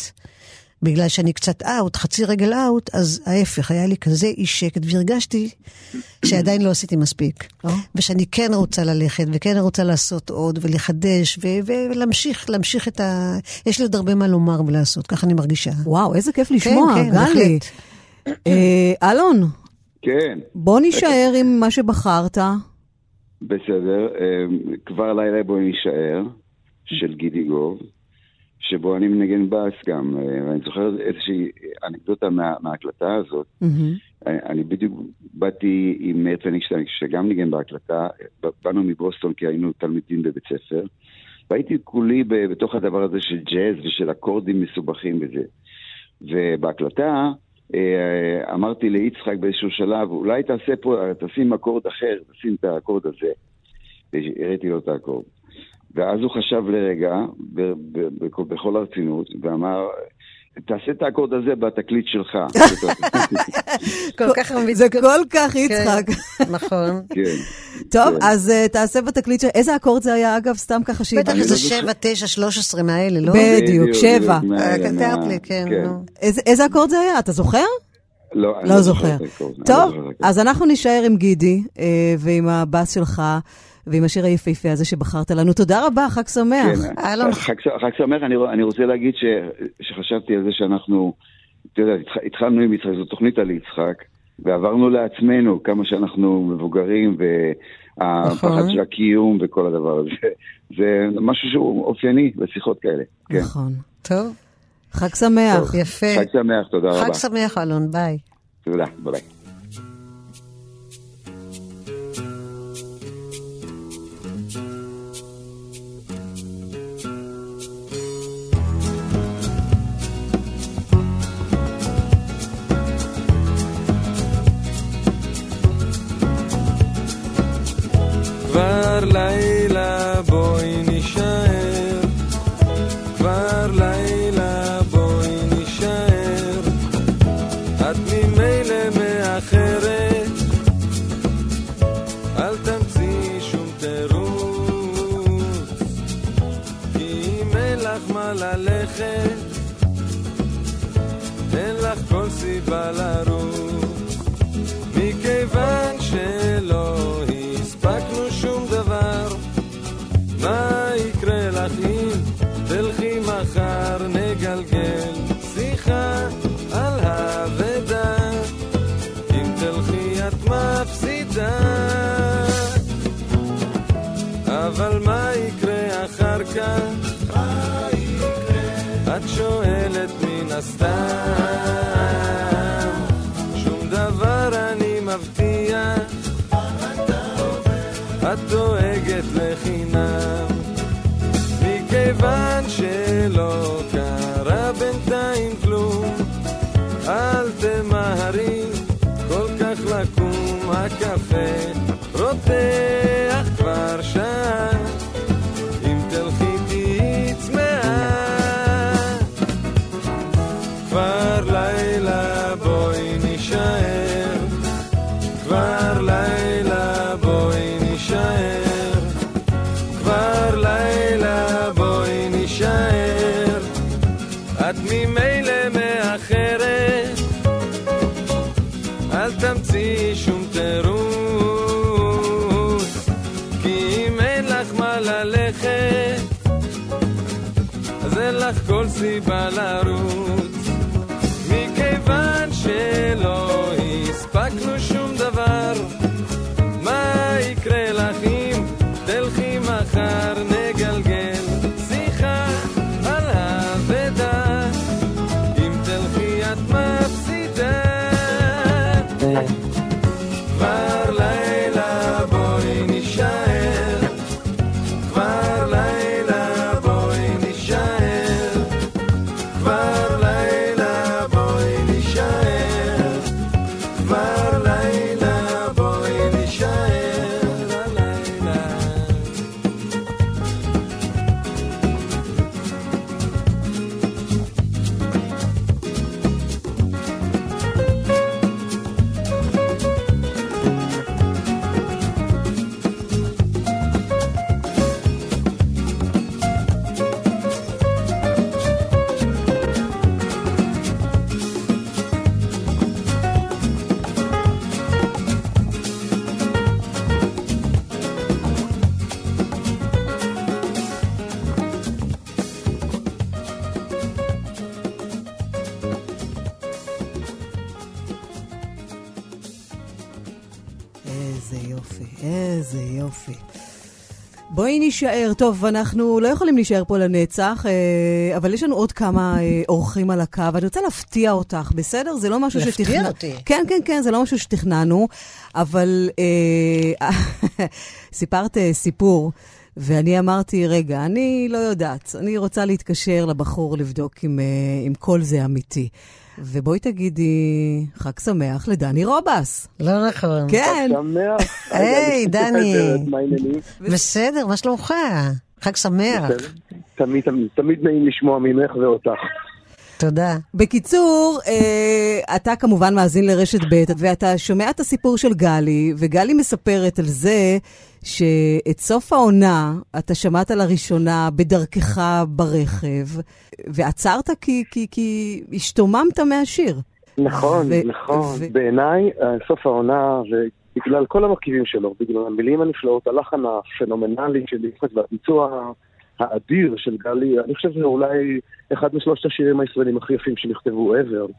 בגלל שאני קצת אאוט, חצי רגל אאוט, אז ההפך, היה לי כזה אי שקט, והרגשתי שעדיין לא עשיתי מספיק. ושאני כן רוצה ללכת, וכן רוצה לעשות עוד, ולחדש, ו- ולהמשיך, להמשיך את ה... יש לי עוד הרבה מה לומר ולעשות, ככה אני מרגישה. וואו, איזה כיף לשמוע, כן, כן, גלי. אה, אלון, כן. בוא נישאר עם מה שבחרת. בסדר, אה, כבר לילה בואי נישאר, של גידי גוב, שבו אני מנגן בס גם, אה, ואני זוכר איזושהי אנקדוטה מה, מההקלטה הזאת. אני, אני בדיוק באתי עם מאיר פניגשטיין, שגם ניגן בהקלטה, ב- באנו מבוסטון כי היינו תלמידים בבית ספר, והייתי כולי ב- בתוך הדבר הזה של ג'אז ושל אקורדים מסובכים וזה. ובהקלטה אה, אמרתי ליצחק באיזשהו שלב, אולי תעשה פה, תשים אקורד אחר, תשים את האקורד הזה. והראיתי לו את האקורד. ואז הוא חשב לרגע, ב- ב- בכל- בכל הרצינות, ואמר, תעשה את האקורד הזה בתקליט שלך. כל כך זה כל כך יצחק. נכון. כן. טוב, כן. אז אה, תעשה בתקליט של... איזה אקורד זה היה, אגב? סתם ככה שהיא... בטח איזה 7, 9, 13 מהאלה, לא? בדיוק, שבע. אה, כתבת לי, כן. איזה- אקורד זה היה? אתה זוכר? לא, אני לא זוכר. לא טוב. אז אנחנו נישאר עם גידי אה, ועם הבאס שלך ועם השיר היפהפה הזה שבחרת לנו. תודה רבה, חג שמח. כן, חג ש- חג שמח, אני, אני רוצה להגיד ש, שחשבתי על זה שאנחנו, אתה יודע, התח- התחלנו עם יצחק, זו תוכנית על יצחק, ועברנו לעצמנו כמה שאנחנו מבוגרים, והפחד נכון. של הקיום וכל הדבר הזה. זה משהו שהוא אופייני בשיחות כאלה. כן. נכון. טוב. חג שמח. יפה. חג שמח, תודה רבה. חג שמח, אלון, ביי. תודה, ביי ביי. איזה יופי, איזה יופי. בואי נישאר. טוב, אנחנו לא יכולים להישאר פה לנצח, אה, אבל יש לנו עוד כמה אה, אורחים על הקו. אני רוצה להפתיע אותך, בסדר? זה לא משהו להפתיע שתכננו. אותי. כן, כן, כן, זה לא משהו שתכננו, אבל אה, סיפרת סיפור. ואני אמרתי, רגע, אני לא יודעת, אני רוצה להתקשר לבחור לבדוק אם, אה, אם כל זה אמיתי. ובואי תגידי, חג שמח לדני רובס. לא נכון. כן. שמח. היי, דני. בסדר, מה שלומך? חג שמח. תמיד, תמיד, תמיד נעים לשמוע ממך ואותך. תודה. בקיצור, אה, אתה כמובן מאזין לרשת ב', ואתה שומע את הסיפור של גלי, וגלי מספרת על זה שאת סוף העונה אתה שמעת לראשונה בדרכך ברכב, ועצרת כי, כי, כי השתוממת מהשיר. נכון, ו- נכון. ו- בעיניי, אה, סוף העונה, ובגלל כל המרכיבים שלו, בגלל המילים הנפלאות, הלחן הפנומנלי של יצחק והביצוע האדיר של גלי, אני חושב שזה אולי אחד משלושת השירים הישראלים הכי יפים שנכתבו ever.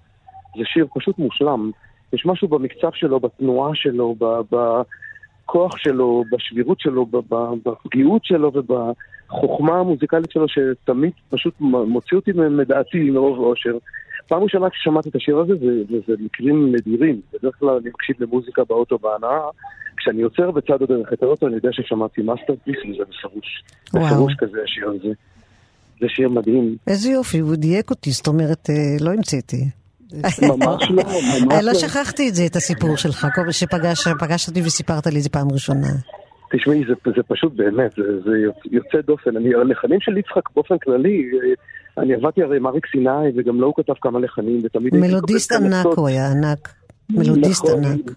זה שיר פשוט מושלם. יש משהו במקצב שלו, בתנועה שלו, בכוח שלו, בשבירות שלו, בפגיעות שלו ובחוכמה המוזיקלית שלו, שתמיד פשוט מוציא אותי מדעתי מרוב אושר. פעם ראשונה כששמעתי את השיר הזה, זה, וזה מקרים נדירים. בדרך כלל אני מקשיב למוזיקה באוטו בהנאה. כשאני עוצר בצד הדרך את האוטו, אני יודע ששמעתי masterpiece, וזה בפירוש. בפירוש כזה השיר הזה. זה שיר מדהים. איזה יופי, הוא דייק אותי, זאת אומרת, אה, לא המצאתי. ממש לא, ממש אה, לא לא. שכחתי את זה, את הסיפור שלך, שפגשת אותי וסיפרת לי את זה פעם ראשונה. תשמעי, זה, זה פשוט באמת, זה, זה יוצא דופן. אני, הלחנים של יצחק באופן כללי, אה, אני עבדתי הרי עם אריק סיני, וגם לא הוא כתב כמה לחנים, ותמיד... מלודיסט ענק הוא היה, ענק. מלודיסט נכון, ענק.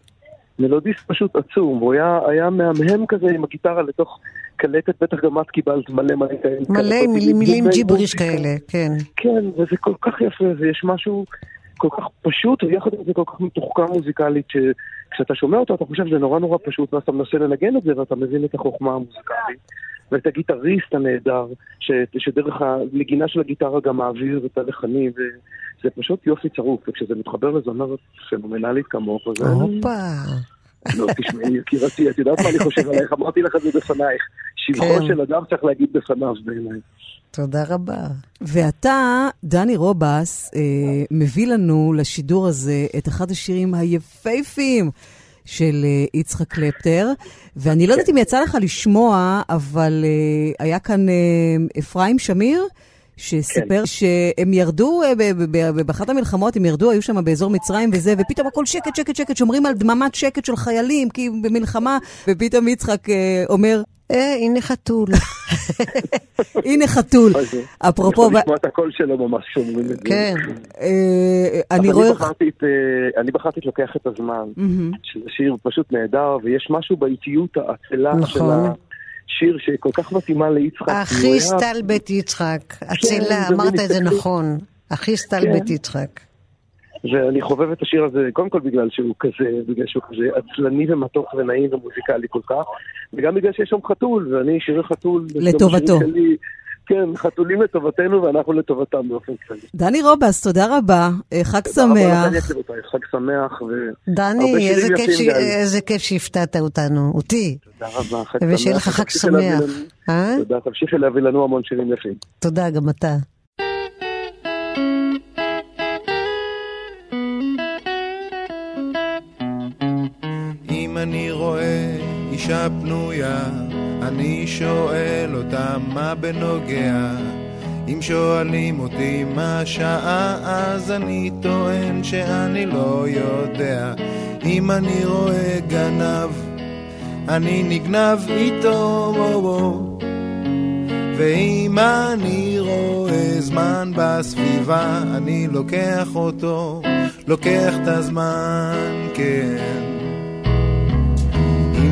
מלודיסט פשוט עצום, הוא היה, היה מהמהם כזה עם הגיטרה לתוך קלטת, בטח גם את קיבלת מלא מלא כאלה. מלא מילים, מילים ג'יבריש. כאלה, כן. כן, וזה כל כך יפה, ויש משהו כל כך פשוט, ויחד עם זה כל כך מתוחכם מוזיקלית, שכשאתה שומע אותו אתה חושב שזה נורא נורא פשוט, ואז אתה מנסה לנגן את זה, ואתה מבין את החוכמה המוזיקלית. ואת הגיטריסט הנהדר, ש, שדרך הנגינה של הגיטרה גם מעביר את הלחנים, וזה פשוט יופי צרוף, וכשזה מתחבר לזמרת פנומנלית כמוך, אז... הופה. לא, תשמעי, יקירתי, את יודעת מה אני חושב עלייך? אמרתי לך את זה בפנייך. שבחו כן. של אדם צריך להגיד בפניו בעיניי. תודה רבה. ואתה, דני רובס, אה, מביא לנו לשידור הזה את אחד השירים היפהפיים של אה, יצחק קלפטר, ואני לא יודעת אם יצא לך לשמוע, אבל אה, היה כאן אה, אפרים שמיר, שסיפר כן. שהם ירדו, באחת המלחמות הם ירדו, היו שם באזור מצרים וזה, ופתאום הכל שקט, שקט, שקט, שומרים על דממת שקט של חיילים, כי במלחמה, ופתאום יצחק אומר, אה, הנה חתול. הנה חתול. אפרופו, אני יכול לשמוע את הקול שלו ממש כשאומרים את זה. כן. אה, אני רואה... בחרתי את, אה, אני בחרתי את לוקח את הזמן. שזה שיר פשוט נהדר, ויש משהו באיטיות האצלה של נכון. השיר שכל כך מתאימה ליצחק. היה- סטלבט יצחק. כן, אצילה, זה אמרת את זה. נכון. הכי סטלבט כן. יצחק. ואני חובב את השיר הזה, קודם כל בגלל שהוא כזה, בגלל שהוא כזה עצלני ומתוק ונעים ומוזיקלי כל כך, וגם בגלל שיש שם חתול, ואני שירי חתול... לטובתו. כן, חתולים לטובתנו ואנחנו לטובתם באופן כללי. דני רובס, תודה רבה, אה, חג תודה רבה שמח. חג שמח. ו- דני, איזה כיף שהפתעת אותנו, אותי. תודה רבה, חג שמח. ושיהיה לך חג שמח. אה? תודה, תמשיכי להביא לנו המון שירים יפים. תודה, גם אתה. אישה פנויה, אני שואל אותה מה בנוגע. אם שואלים אותי מה השעה, אז אני טוען שאני לא יודע. אם אני רואה גנב, אני נגנב איתו. ואם אני רואה זמן בסביבה, אני לוקח אותו, לוקח את הזמן, כן.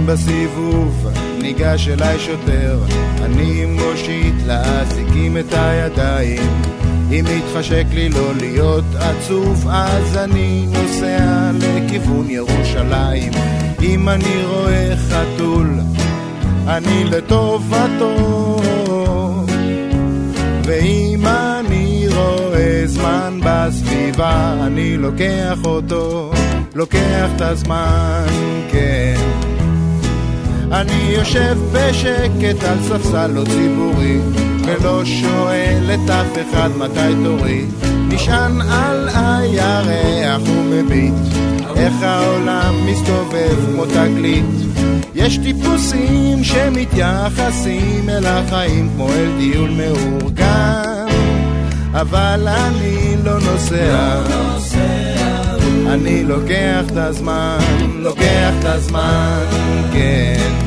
אם בסיבוב ניגש אליי שוטר, אני מושיט לאזיקים את הידיים. אם מתחשק לי לא להיות עצוב, אז אני נוסע לכיוון ירושלים. אם אני רואה חתול, אני לטובתו. ואם אני רואה זמן בסביבה, אני לוקח אותו, לוקח את הזמן, כן. אני יושב בשקט על ספסל לא ציבורי, ולא שואל את אף אחד מתי תורי. נשען על הירח ומביט, איך העולם מסתובב כמו תגלית. יש טיפוסים שמתייחסים אל החיים כמו אל טיול מאורגן, אבל אני לא נוסע. אני לוקח את הזמן, לוקח את הזמן, כן.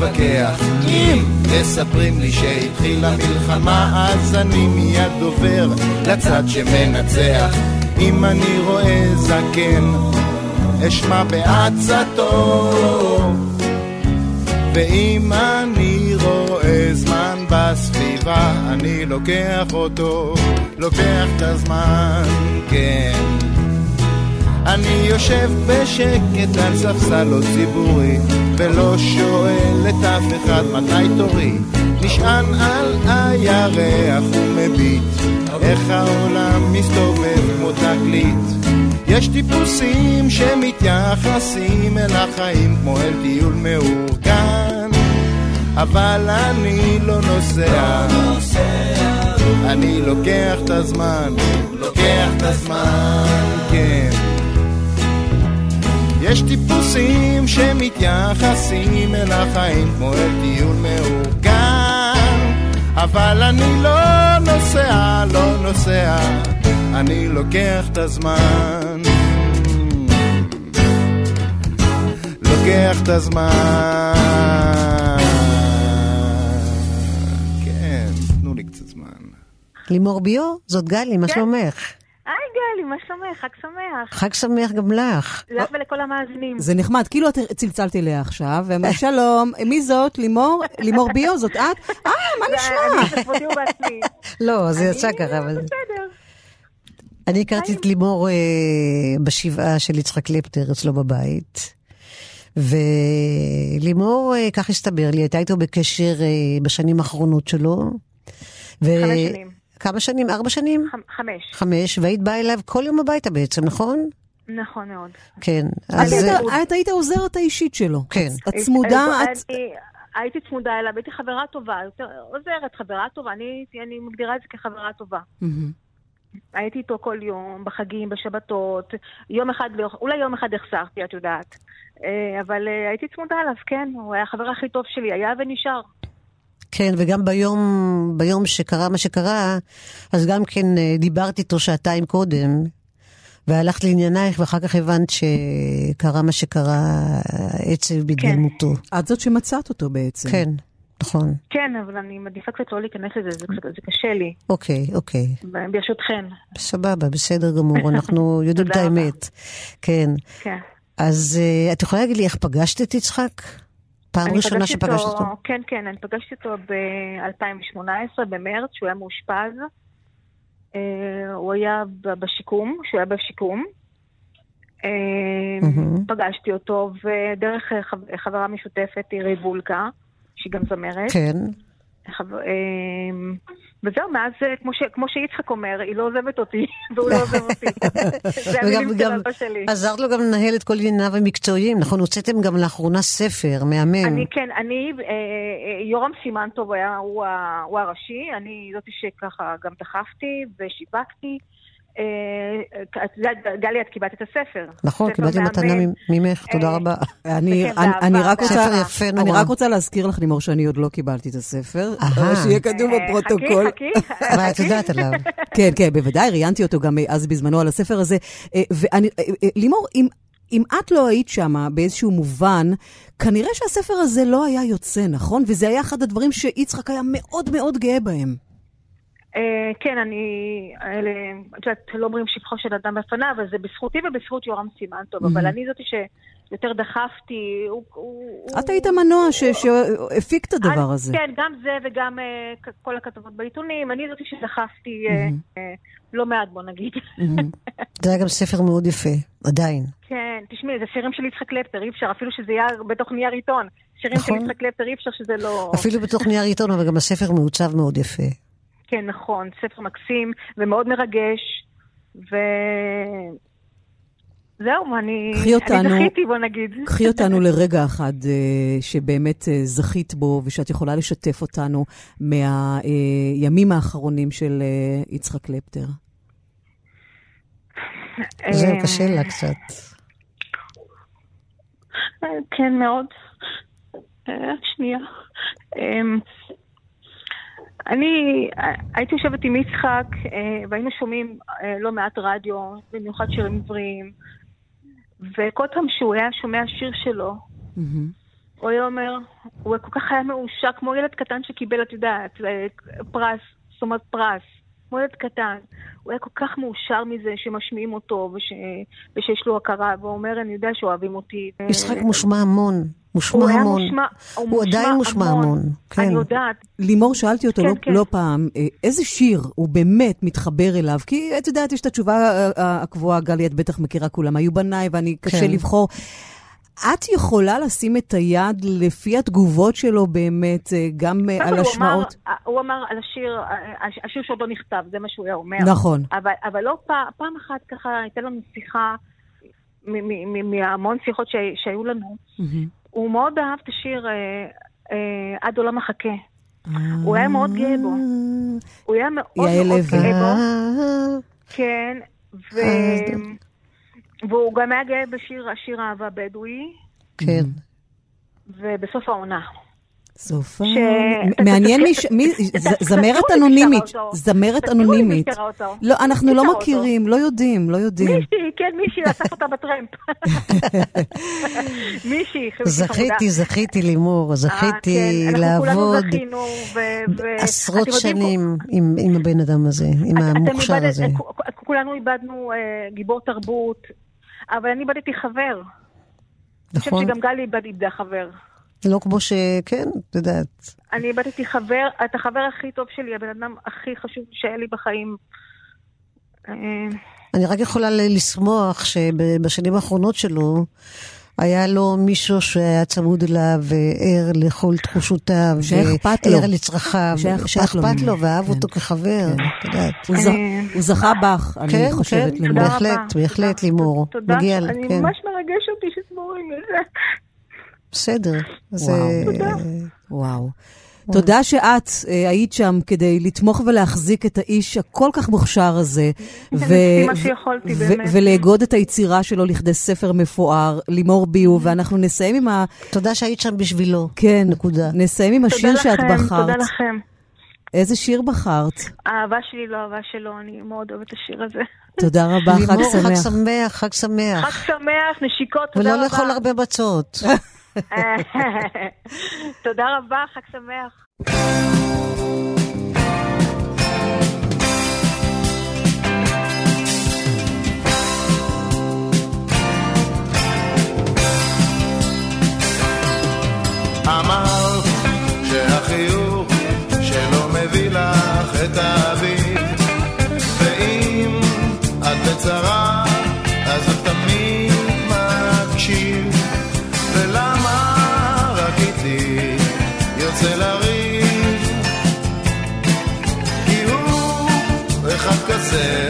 להתווכח. אם מספרים לי שהתחילה מלחמה, אז אני מיד עובר לצד שמנצח. אם אני רואה זקן, אשמע בעצתו. ואם אני רואה זמן בסביבה, אני לוקח אותו, לוקח את הזמן, כן. אני יושב בשקט על ספסל לא ציבורי, ולא שואל את אף אחד מתי תורי. נשען על הירח ומביט, איך העולם תגלית. יש טיפוסים שמתייחסים אל החיים כמו אל טיול מאורגן, אבל אני לא נוסע. אני לוקח את הזמן, לוקח את הזמן, כן. יש טיפוסים שמתייחסים אל החיים כמו אל טיול מאורגן, אבל אני לא נוסע, לא נוסע, אני לוקח את הזמן. לוקח את הזמן. כן, תנו לי קצת זמן. לימור ביו, זאת גלי, מה כן. שלומך? היי גלי, מה שלומך? חג שמח. חג שמח גם לך. לך ולכל המאזינים. זה נחמד, כאילו את צלצלת אליה עכשיו, ואמרת, שלום, מי זאת? לימור? לימור ביו, זאת את? אה, מה נשמע? אני בכבודי ובעצמי. לא, זה יצא ככה, אבל... בסדר. אני הכרתי את לימור אה, בשבעה של יצחק קלפטר אצלו בבית. ולימור, אה, כך הסתבר לי, הייתה איתו בקשר אה, בשנים האחרונות שלו. ו... חמש שנים. כמה שנים? ארבע שנים? חמש. חמש, והיית באה אליו כל יום הביתה בעצם, נכון? נכון מאוד. כן. את אז... היית- את היית העוזרת האישית שלו. כן. את צמודה, את... אני- הייתי צמודה אליו, הייתי חברה טובה, עוזרת, חברה טובה, אני אני מגדירה את זה כחברה טובה. הייתי איתו כל יום, בחגים, בשבתות, יום אחד, לא- אולי יום אחד החסרתי, את יודעת. אה, אבל אה, הייתי צמודה אליו, כן, הוא היה החבר הכי טוב שלי, היה ונשאר. כן, וגם ביום, ביום שקרה מה שקרה, אז גם כן אה, דיברת איתו שעתיים קודם, והלכת לעניינייך, ואחר כך הבנת שקרה מה שקרה, עצב בהתגלמותו. את זאת שמצאת אותו בעצם. כן, נכון. כן, אבל אני מעדיפה קצת לא להיכנס לזה, זה, זה קשה לי, אוקיי, אוקיי. ברשותכן. סבבה, בסדר גמור, אנחנו יודעים את. האמת. כן. כן. אז אה, את יכולה להגיד לי איך פגשת את יצחק? פעם ראשונה שפגשת אותו? כן, כן, אני פגשתי אותו ב-2018, במרץ, שהוא היה מאושפז. אה, הוא היה בשיקום, שהוא היה בשיקום. אה. פגשתי אותו, ודרך חב- חברה משותפת, עירי וולקה, שהיא גם זמרת. כן. אה, וזהו, מאז, אה, כמו ש- כמו שיצחק אומר, היא לא עוזבת אותי, והוא לא עוזב אותי. זה המילים של אבא שלי. עזרת לו גם לנהל את כל ענייניו המקצועיים, נכון? הוצאתם גם לאחרונה ספר מהמם. אני כן, אני, אה, אה, יורם סימנטוב היה, הוא, ה- הוא הראשי, אני זאתי שככה גם דחפתי ושיווקתי. אה, את יודעת, גלי, את קיבלת את הספר. נכון, קיבלתי מתנה ממך, תודה רבה. אני, אני, אני רק רוצה, ספר יפה אני נורא. רק רוצה להזכיר לך, לימור, שאני עוד לא קיבלתי את הספר, אהה. שיהיה כתוב אה, בפרוטוקול. חכי, חכי. אבל את יודעת עליו. כן, כן, בוודאי, ראיינתי אותו גם אז בזמנו על הספר הזה. אה, אה, אה, לימור, אם, אם את לא היית שם באיזשהו מובן, כנראה שהספר הזה לא היה יוצא, נכון? וזה היה אחד הדברים שיצחק היה מאוד מאוד גאה בהם. אה, כן, אני, אלה, את יודעת, לא אומרים שבחו של אדם בפניו, אבל זה בזכותי ובזכות יורם סימנטוב, אבל אני זאתי שיותר דחפתי, את היית המנוע שהפיק את הדבר הזה. כן, גם זה וגם אה, כל הכתבות בעיתונים, אני זאתי שדחפתי אה, לא מעט, בוא נגיד. זה היה גם ספר מאוד יפה, עדיין. כן, תשמעי, זה שירים של יצחק קלפטר, אי אפשר, אפילו שזה יהיה בתוך נייר עיתון. שירים של נכון. יצחק קלפטר, אי אפשר שזה לא... אפילו בתוך נייר עיתון, אבל גם הספר מעוצב מאוד יפה. כן, נכון, ספר מקסים ומאוד מרגש, ו... זהו, אני, אותנו- אני זכיתי, בוא נגיד. קחי אותנו לרגע אחד אה, שבאמת אה, זכית בו, ושאת יכולה לשתף אותנו מהימים האחרונים של אה, יצחק קלפטר. זהו, אה, קשה לה קצת. כן, מאוד. שנייה. אני הייתי יושבת עם יצחק, אה, והיינו שומעים אה, לא מעט רדיו, במיוחד שירים עבריים, וכל פעם שהוא היה שומע שיר שלו, הוא היה אומר, הוא כל כך היה מאושר, כמו ילד קטן שקיבל, את יודעת, אה, פרס, זאת אומרת פרס, כמו ילד קטן. הוא היה כל כך מאושר מזה שמשמיעים אותו וש... ושיש לו הכרה, והוא אומר, אני יודע שאוהבים אותי. יצחק מושמע המון, מושמע הוא המון. מושמע, הוא עדיין מושמע המון. כן. אני יודעת. לימור, שאלתי אותו כן, לא, כן. לא פעם, אה, איזה שיר הוא באמת מתחבר אליו? כי את יודעת, יש את התשובה אה, אה, הקבועה, גלי, את בטח מכירה כולם, היו בניי, ואני קשה כן. לבחור. את יכולה לשים את היד לפי התגובות שלו באמת, אה, גם אה, על כל, הוא השמעות? אמר- הוא אמר על השיר, אה, השיר שעוד לא נכתב, זה מה שהוא היה אומר. נכון. אבל, אבל לא פעם, פעם אחת ככה הייתה לנו שיחה, מהמון שיחות ש- שהיו לנו. הוא מאוד אהב את השיר אה, אה, עד עולם מחכה. הוא היה מאוד גאה בו. הוא היה מאוד מאוד. גאה בו. כן, ו... והוא גם היה גאה בשיר השיר אהבה בדואי, כן. ובסוף העונה. סופה. ש- מעניין מי... ש- זמרת אנונימית. זמרת אנונימית. לא, אנחנו לא? מכירים, לא יודעים, לא יודעים. מישהי, כן, מישהי אסף אותה בטרמפ. מישהי, חמודה. זכיתי, זכיתי, לימור, זכיתי אה, כן, אנחנו כולנו לעבוד עשרות שנים עם הבן אדם הזה, עם המוכשר הזה. כולנו איבדנו אה, גיבור תרבות, אבל אני איבדתי חבר. אני חושבת נכון. שגם גלי איבד איבדה חבר. לא כמו ש... כן, את יודעת. אני איבדתי חבר, את החבר הכי טוב שלי, הבן אדם הכי חשוב שהיה לי בחיים. אה, אני רק יכולה לשמוח שבשנים האחרונות שלו, היה לו מישהו שהיה צמוד אליו וער לכל תחושותיו. שאכפת לו. וער לצרכיו. שאכפת לו ואהב כן. אותו כחבר, את יודעת. הוא ז- הוא זכה בך, אני כן, חושבת, כן, לימור. בהחלט, בהחלט, לימור. תודה, אני כן. ממש מרגש אותי שתמורים לזה. בסדר. וואו. אה, תודה. תודה שאת אה, היית שם כדי לתמוך ולהחזיק את האיש הכל כך מוכשר הזה. ו- עשיתי מה שיכולתי, ו- באמת. ולאגוד את היצירה שלו לכדי ספר מפואר, לימור ביו, ואנחנו נסיים עם ה... תודה שהיית שם בשבילו. כן. נקודה. נסיים עם השיר תודה שאת לכם, בחרת. תודה לכם. איזה שיר בחרת? האהבה שלי לא אהבה שלו, אני מאוד אוהבת את השיר הזה. תודה רבה, חג לימור, חג שמח. שמח, חג שמח. חג שמח, נשיקות, תודה ולא רבה. לאכול הרבה מצות. תודה רבה, חג שמח. אמרת שהחיוך שלא מביא לך את האביב ואם את בצרה אחד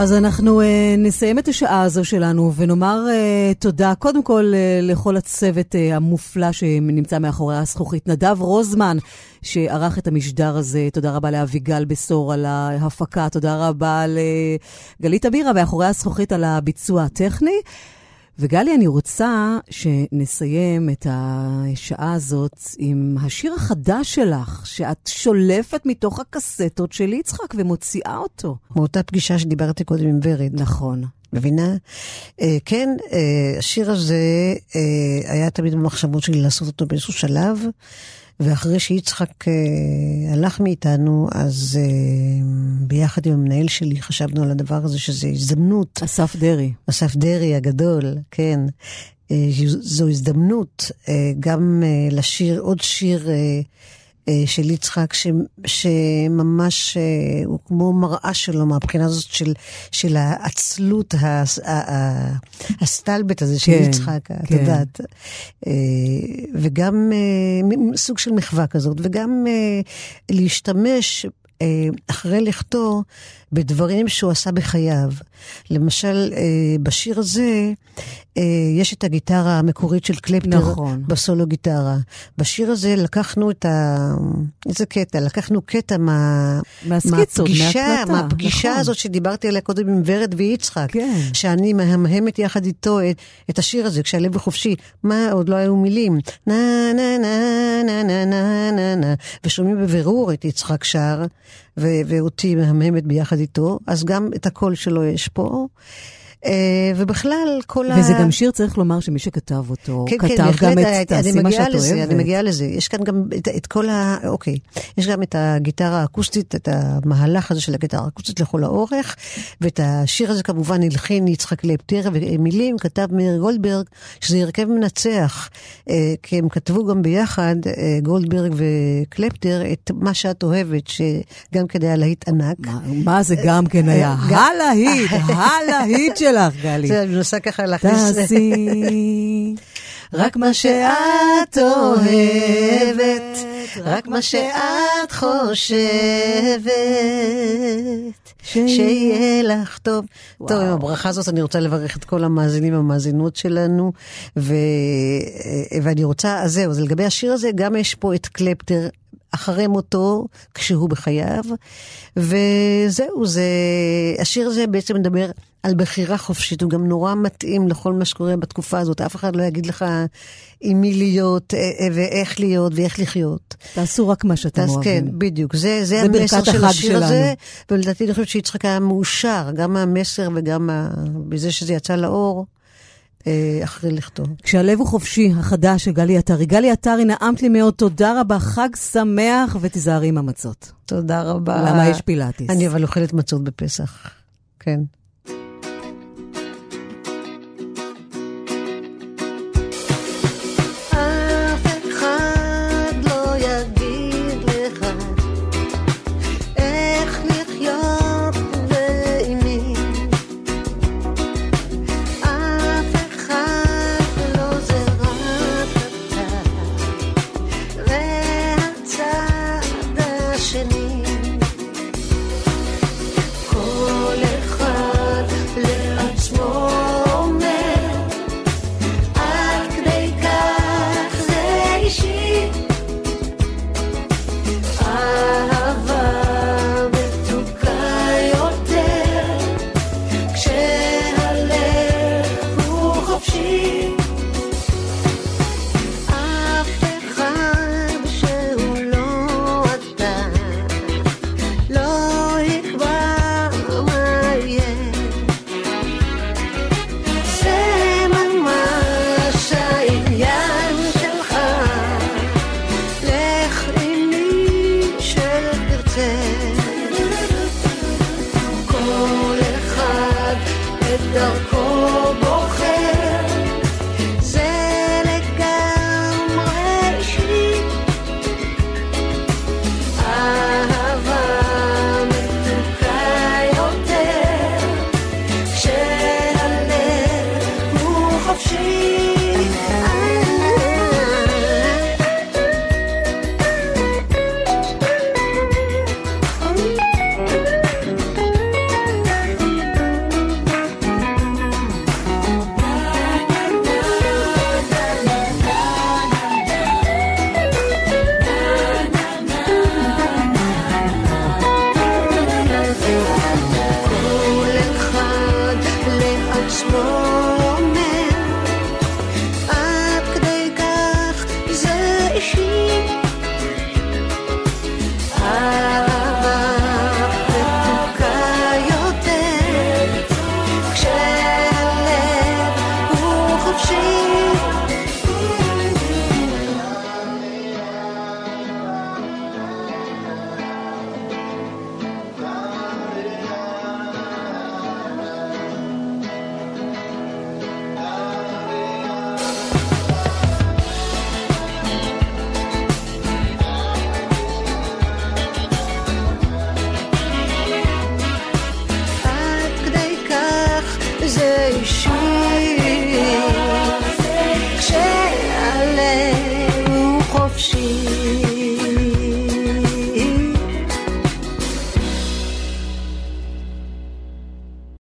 אז אנחנו uh, נסיים את השעה הזו שלנו ונאמר uh, תודה קודם כל uh, לכל הצוות uh, המופלא שנמצא מאחורי הזכוכית. נדב רוזמן, שערך את המשדר הזה, תודה רבה לאביגל בשור על ההפקה, תודה רבה לגלית אבירה מאחורי הזכוכית על הביצוע הטכני. וגלי, אני רוצה שנסיים את השעה הזאת עם השיר החדש שלך, שאת שולפת מתוך הקסטות של יצחק ומוציאה אותו. מאותה פגישה שדיברתי קודם עם ורד. נכון. מבינה? Uh, כן, uh, השיר הזה uh, היה תמיד במחשבות שלי לעשות אותו באיזשהו שלב. ואחרי שיצחק אה, הלך מאיתנו, אז אה, ביחד עם המנהל שלי חשבנו על הדבר הזה, שזה הזדמנות. אסף דרעי. אסף דרעי הגדול, כן. אה, זו הזדמנות אה, גם אה, לשיר עוד שיר אה, אה, של יצחק, ש, שממש אה, הוא כמו מראה שלו מהבחינה הזאת של, של העצלות, הסטלבט הזה של כן, יצחק, כן. את יודעת. אה, וגם סוג של מחווה כזאת, וגם להשתמש אחרי לכתו בדברים שהוא עשה בחייו. למשל, בשיר הזה, אה, יש את הגיטרה המקורית של קלפטר נכון. בסולו גיטרה. בשיר הזה לקחנו את ה... איזה קטע? לקחנו קטע מה... מהסקיצות, מהפגישה, מהפגישה נכון. הזאת שדיברתי עליה קודם עם ורד ויצחק. כן. שאני מהמהמת יחד איתו את, את השיר הזה, כשהלב חופשי. מה, עוד לא היו מילים. נה נה נה נה נה נה נה נה ושומעים בבירור את יצחק שר, ואותי מהמהמת ביחד איתו, אז גם את הקול שלו יש פה. אה, ובכלל, כל ה... וזה גם שיר, צריך לומר, שמי שכתב אותו, כן, כתב כן, גם את תעשי מה שאת לזה, אוהבת. אני מגיעה לזה. יש כאן גם את, את כל ה... אוקיי. יש גם את הגיטרה האקוסטית, את המהלך הזה של הגיטרה האקוסטית לכל האורך, ואת השיר הזה כמובן הלחין יצחק לפטר, ומילים כתב מאיר גולדברג, שזה הרכב מנצח, אה, כי הם כתבו גם ביחד, אה, גולדברג וקלפטר, את מה שאת אוהבת, שגם כדי הלהיט ענק. מה, מה זה גם כן היה? הלהיט, הלהיט של... שלך, גלי. אני מנסה ככה להכניס... תעשי רק מה שאת אוהבת, רק מה שאת חושבת, שיהיה לך טוב. טוב, עם הברכה הזאת אני רוצה לברך את כל המאזינים והמאזינות שלנו, ואני רוצה, אז זהו, אז לגבי השיר הזה, גם יש פה את קלפטר אחרי מותו, כשהוא בחייו, וזהו, זה, השיר הזה בעצם מדבר על בחירה חופשית, הוא גם נורא מתאים לכל מה שקורה בתקופה הזאת, אף אחד לא יגיד לך עם מי להיות, אה, אה, ואיך להיות, ואיך לחיות. תעשו רק מה שאתם אוהבים. כן, בדיוק, זה, זה, המסר של השיר שלנו. הזה, ולדעתי אני חושבת שיצחק היה מאושר, גם מהמסר וגם בזה שזה יצא לאור. אה, אחרי לכתוב. כשהלב הוא חופשי, החדש של גלי עטרי. גלי עטרי, נעמת לי מאוד, תודה רבה, חג שמח, ותיזהרי עם המצות. תודה רבה. למה יש פילאטיס? אני אבל אוכלת מצות בפסח, כן.